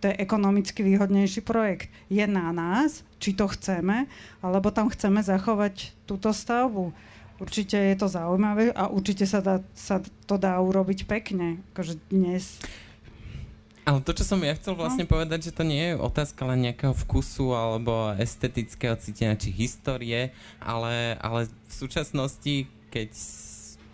to je ekonomicky výhodnejší projekt. Je na nás, či to chceme, alebo tam chceme zachovať túto stavbu. Určite je to zaujímavé a určite sa, dá, sa to dá urobiť pekne. Akože dnes ale to, čo som ja chcel vlastne no. povedať, že to nie je otázka len nejakého vkusu alebo estetického cítenia či histórie, ale, ale v súčasnosti, keď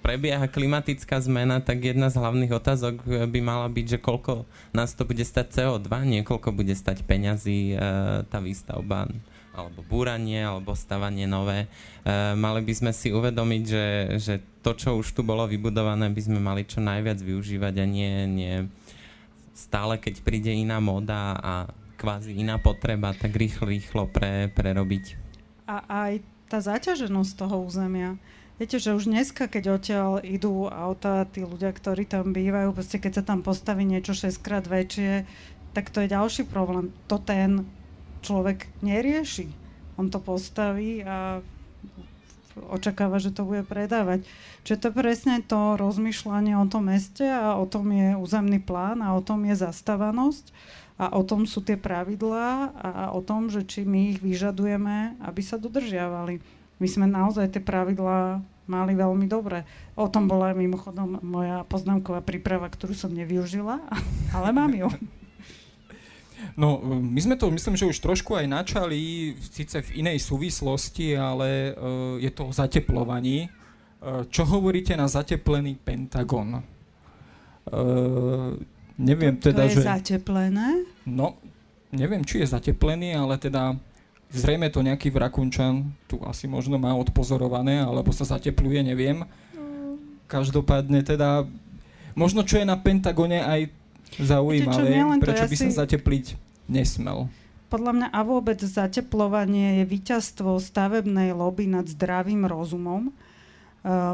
prebieha klimatická zmena, tak jedna z hlavných otázok by mala byť, že koľko nás to bude stať CO2, niekoľko bude stať peňazí e, tá výstavba alebo búranie, alebo stavanie nové. E, mali by sme si uvedomiť, že, že to, čo už tu bolo vybudované, by sme mali čo najviac využívať a nie, nie stále, keď príde iná moda a kvázi iná potreba, tak rýchlo, rýchlo pre, prerobiť. A aj tá zaťaženosť toho územia. Viete, že už dneska, keď odtiaľ idú auta, tí ľudia, ktorí tam bývajú, proste keď sa tam postaví niečo 6 krát väčšie, tak to je ďalší problém. To ten človek nerieši. On to postaví a očakáva, že to bude predávať. Čiže to presne to rozmýšľanie o tom meste a o tom je územný plán a o tom je zastávanosť a o tom sú tie pravidlá a o tom, že či my ich vyžadujeme, aby sa dodržiavali. My sme naozaj tie pravidlá mali veľmi dobre. O tom bola mimochodom moja poznámková príprava, ktorú som nevyužila, ale mám ju. No, my sme to, myslím, že už trošku aj načali, síce v inej súvislosti, ale uh, je to o zateplovaní. Uh, čo hovoríte na zateplený Pentagon? Uh, neviem to, teda, to je že... zateplené? No, neviem, či je zateplený, ale teda zrejme to nejaký vrakunčan tu asi možno má odpozorované, alebo sa zatepluje, neviem. Každopádne teda, možno čo je na Pentagone aj zaujímavé, čo, prečo by si... sa zatepliť nesmel. Podľa mňa a vôbec zateplovanie je víťazstvo stavebnej lobby nad zdravým rozumom. Uh,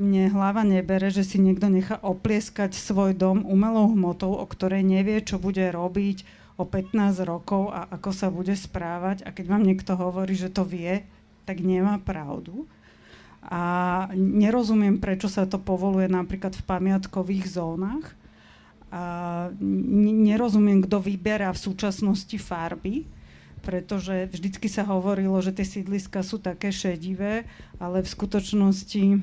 mne hlava nebere, že si niekto nechá oplieskať svoj dom umelou hmotou, o ktorej nevie, čo bude robiť o 15 rokov a ako sa bude správať. A keď vám niekto hovorí, že to vie, tak nemá pravdu. A nerozumiem, prečo sa to povoluje napríklad v pamiatkových zónach a nerozumiem, kto vyberá v súčasnosti farby, pretože vždycky sa hovorilo, že tie sídliska sú také šedivé, ale v skutočnosti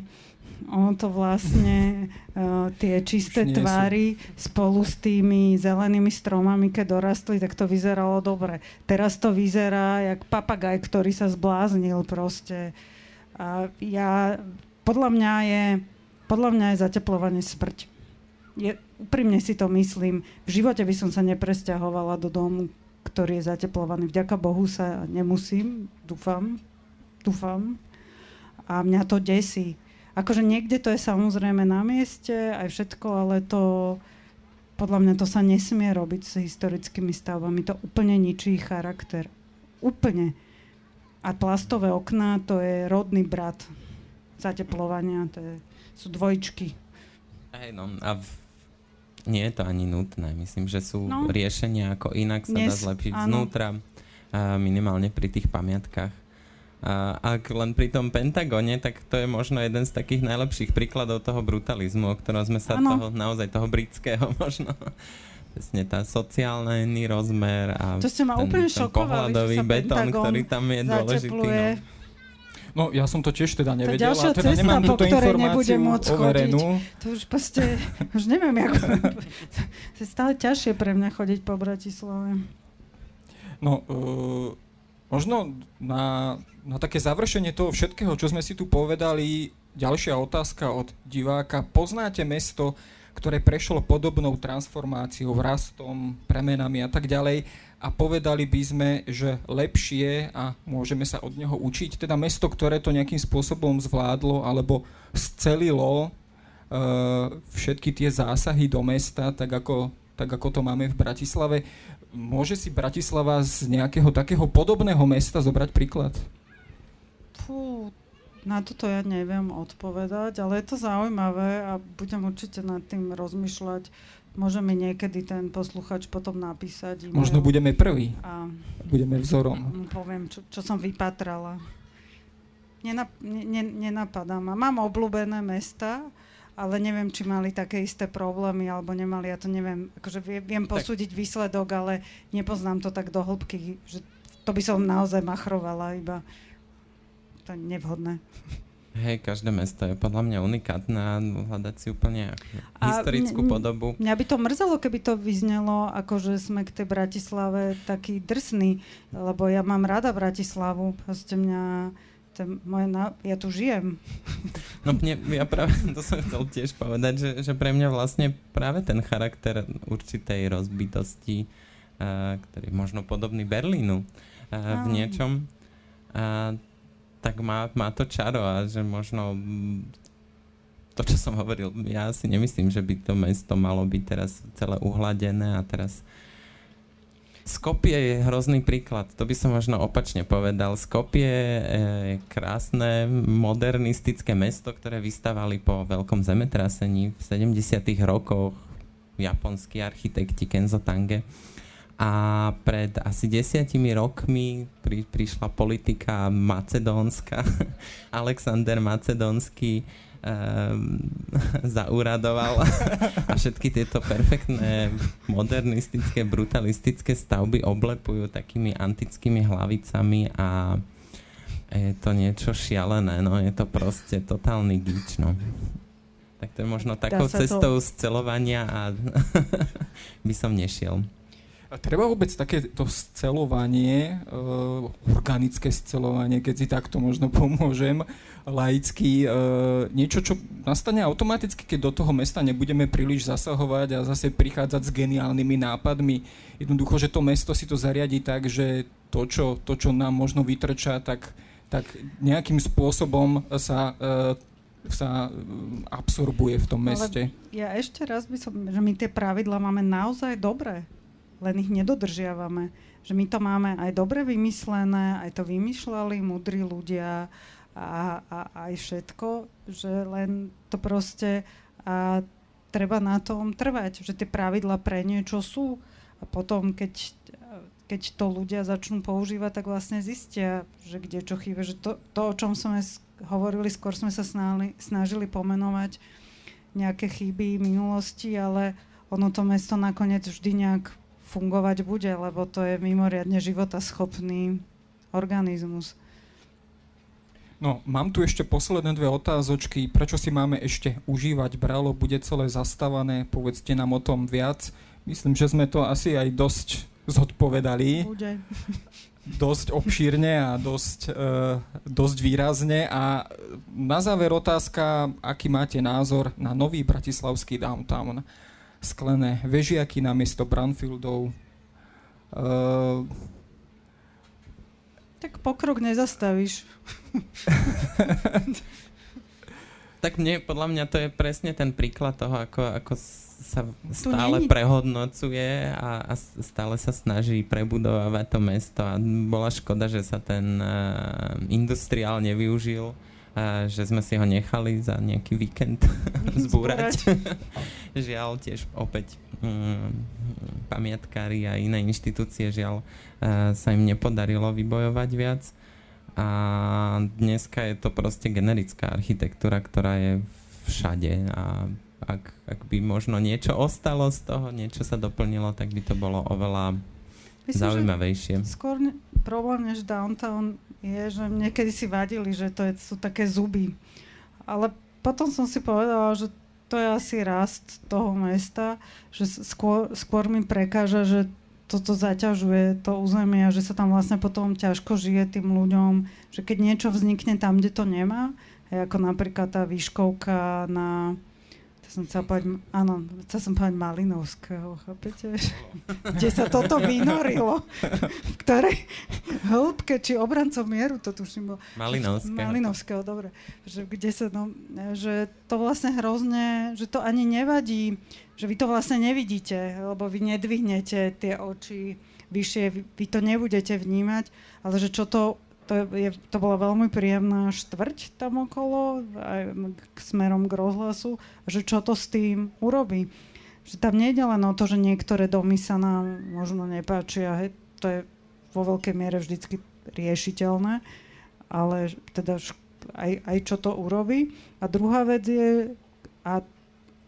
ono to vlastne uh, tie čisté tvary spolu s tými zelenými stromami, keď dorastli, tak to vyzeralo dobre. Teraz to vyzerá jak papagaj, ktorý sa zbláznil proste. A ja, podľa mňa je, podľa mňa je zateplovanie smrť je, úprimne si to myslím, v živote by som sa nepresťahovala do domu, ktorý je zateplovaný. Vďaka Bohu sa nemusím, dúfam, dúfam. A mňa to desí. Akože niekde to je samozrejme na mieste, aj všetko, ale to, podľa mňa to sa nesmie robiť s historickými stavbami. To úplne ničí charakter. Úplne. A plastové okná, to je rodný brat zateplovania, to je, sú dvojčky. Hej, no a nie je to ani nutné. Myslím, že sú no. riešenia, ako inak sa Dnes, dá zlepšiť áno. znútra, minimálne pri tých pamiatkách. A ak len pri tom Pentagone, tak to je možno jeden z takých najlepších príkladov toho brutalizmu, o ktorom sme sa toho, naozaj toho britského možno presne tá sociálny rozmer a to ste ma ten, úplne ten pohľadový betón, ktorý tam je dôležitý. No. No, ja som to tiež teda nevedel, a teda cesta, nemám túto informáciu overenú. To už proste, už neviem, ako... to je stále ťažšie pre mňa chodiť po Bratislave. No, uh, možno na, na také završenie toho všetkého, čo sme si tu povedali, ďalšia otázka od diváka. Poznáte mesto, ktoré prešlo podobnou transformáciou, rastom, premenami a tak ďalej a povedali by sme, že lepšie a môžeme sa od neho učiť. Teda mesto, ktoré to nejakým spôsobom zvládlo alebo scelilo uh, všetky tie zásahy do mesta, tak ako, tak ako to máme v Bratislave. Môže si Bratislava z nejakého takého podobného mesta zobrať príklad? Fú, na toto ja neviem odpovedať, ale je to zaujímavé a budem určite nad tým rozmýšľať Môže mi niekedy ten posluchač potom napísať. E-mail. Možno budeme prví. A budeme vzorom. Poviem, čo, čo som vypatrala. Nenap, ne, nenapadá ma. Mám obľúbené mesta, ale neviem, či mali také isté problémy, alebo nemali, ja to neviem. Akože viem, viem posúdiť tak. výsledok, ale nepoznám to tak do hĺbky, že to by som naozaj machrovala, iba to je nevhodné. Hej, každé mesto je podľa mňa unikátne a hľadať si úplne historickú a podobu. Mňa by to mrzelo, keby to vyznelo, ako že sme k tej Bratislave taký drsný, lebo ja mám rada Bratislavu. Proste mňa, to moje, ja tu žijem. No mne, ja práve to som chcel tiež povedať, že, že pre mňa vlastne práve ten charakter určitej rozbitosti, uh, ktorý je možno podobný Berlínu uh, v niečom, uh, tak má, má to čaro a že možno to, čo som hovoril, ja si nemyslím, že by to mesto malo byť teraz celé uhladené a teraz Skopie je hrozný príklad, to by som možno opačne povedal. Skopie je krásne, modernistické mesto, ktoré vystavali po veľkom zemetrasení v 70. rokoch japonskí architekti Kenzo Tange a pred asi desiatimi rokmi pri, prišla politika Macedónska. Alexander Macedónsky um, zauradoval a všetky tieto perfektné modernistické, brutalistické stavby oblepujú takými antickými hlavicami a je to niečo šialené, no je to proste totálny gíč, no. Tak to je možno takou cestou to... scelovania a by som nešiel. Treba vôbec takéto scelovanie, uh, organické scelovanie, keď si takto možno pomôžem, laicky, uh, niečo, čo nastane automaticky, keď do toho mesta nebudeme príliš zasahovať a zase prichádzať s geniálnymi nápadmi. Jednoducho, že to mesto si to zariadi tak, že to, čo, to, čo nám možno vytrča, tak, tak nejakým spôsobom sa uh, sa absorbuje v tom meste. Ale ja ešte raz by som, že my tie pravidla máme naozaj dobré len ich nedodržiavame. Že my to máme aj dobre vymyslené, aj to vymýšľali múdri ľudia a, a aj všetko, že len to proste a treba na tom trvať, že tie pravidla pre niečo sú a potom, keď, keď to ľudia začnú používať, tak vlastne zistia, že kde čo chýba, že to, to o čom sme hovorili, skôr sme sa snažili, snažili pomenovať nejaké chyby minulosti, ale ono to mesto nakoniec vždy nejak fungovať bude, lebo to je mimoriadne životaschopný organizmus. No, mám tu ešte posledné dve otázočky. Prečo si máme ešte užívať bralo? Bude celé zastavané? Povedzte nám o tom viac. Myslím, že sme to asi aj dosť zodpovedali. Bude. Dosť obšírne a dosť, uh, dosť výrazne. A na záver otázka, aký máte názor na nový bratislavský downtown? Sklené vežiaky namiesto Branfieldov. Uh, tak pokrok nezastavíš. tak mne, podľa mňa to je presne ten príklad toho, ako, ako sa stále prehodnocuje a, a stále sa snaží prebudovať to mesto a bola škoda, že sa ten uh, industriál nevyužil že sme si ho nechali za nejaký víkend zbúrať. žiaľ, tiež opäť um, pamiatkári a iné inštitúcie, žiaľ, uh, sa im nepodarilo vybojovať viac. A dneska je to proste generická architektúra, ktorá je všade a ak, ak by možno niečo ostalo z toho, niečo sa doplnilo, tak by to bolo oveľa Myslím, zaujímavejšie. Skôr ne, problém než downtown je, že niekedy si vadili, že to je, sú také zuby. Ale potom som si povedala, že to je asi rast toho mesta, že skôr, skôr mi prekáža, že toto zaťažuje to územie a že sa tam vlastne potom ťažko žije tým ľuďom, že keď niečo vznikne tam, kde to nemá, ako napríklad tá výškovka na som chcela povedať, áno, chcela som povedať Malinovského, chápete? Kde sa toto vynorilo. v ktorej hĺbke, či obrancov mieru, to tuším bol. Malinovského. Malinovského, dobre. Že, kde sa, no, že to vlastne hrozne, že to ani nevadí, že vy to vlastne nevidíte, lebo vy nedvihnete tie oči vyššie, vy, vy to nebudete vnímať, ale že čo to to, je, to bola veľmi príjemná štvrť tam okolo, aj k, smerom k rozhlasu, že čo to s tým urobí. Že tam nie je len o to, že niektoré domy sa nám možno nepáčia, hej, to je vo veľkej miere vždycky riešiteľné, ale teda aj, aj čo to urobí. A druhá vec je, a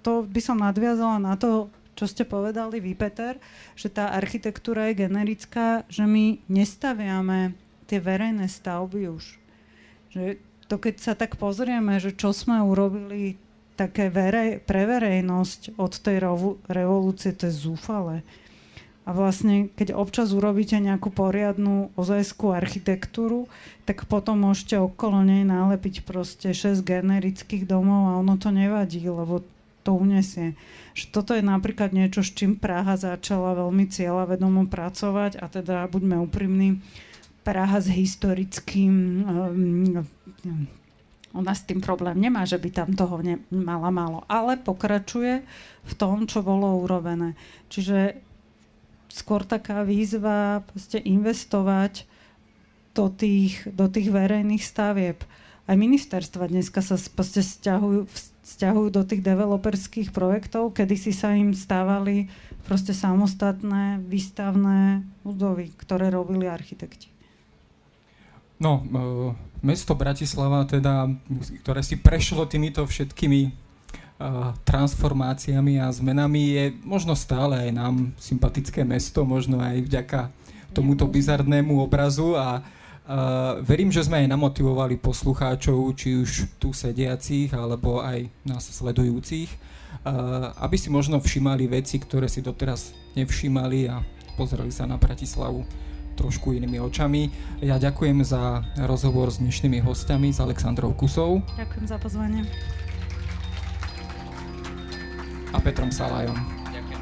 to by som nadviazala na to, čo ste povedali vy, Peter, že tá architektúra je generická, že my nestaviame tie verejné stavby už. Že to keď sa tak pozrieme, že čo sme urobili také verej, pre verejnosť od tej rovu, revolúcie, to je zúfale. A vlastne, keď občas urobíte nejakú poriadnu ozajskú architektúru, tak potom môžete okolo nej nalepiť proste 6 generických domov a ono to nevadí, lebo to unesie. Že toto je napríklad niečo, s čím Praha začala veľmi cieľavedomo pracovať a teda buďme úprimní, Praha s historickým... Um, ona s tým problém nemá, že by tam toho nemala málo, ale pokračuje v tom, čo bolo urobené. Čiže skôr taká výzva investovať do tých, do tých verejných stavieb. Aj ministerstva dneska sa stiahujú, stiahujú do tých developerských projektov, kedy si sa im stávali proste samostatné výstavné budovy, ktoré robili architekti. No, e, mesto Bratislava, teda, ktoré si prešlo týmito všetkými e, transformáciami a zmenami, je možno stále aj nám sympatické mesto, možno aj vďaka tomuto bizarnému obrazu a Uh, verím, že sme aj namotivovali poslucháčov, či už tu sediacich, alebo aj nás sledujúcich, uh, aby si možno všimali veci, ktoré si doteraz nevšimali a pozreli sa na Bratislavu trošku inými očami. Ja ďakujem za rozhovor s dnešnými hostiami, s Aleksandrou Kusou. Ďakujem za pozvanie. A Petrom Salajom. Ďakujem.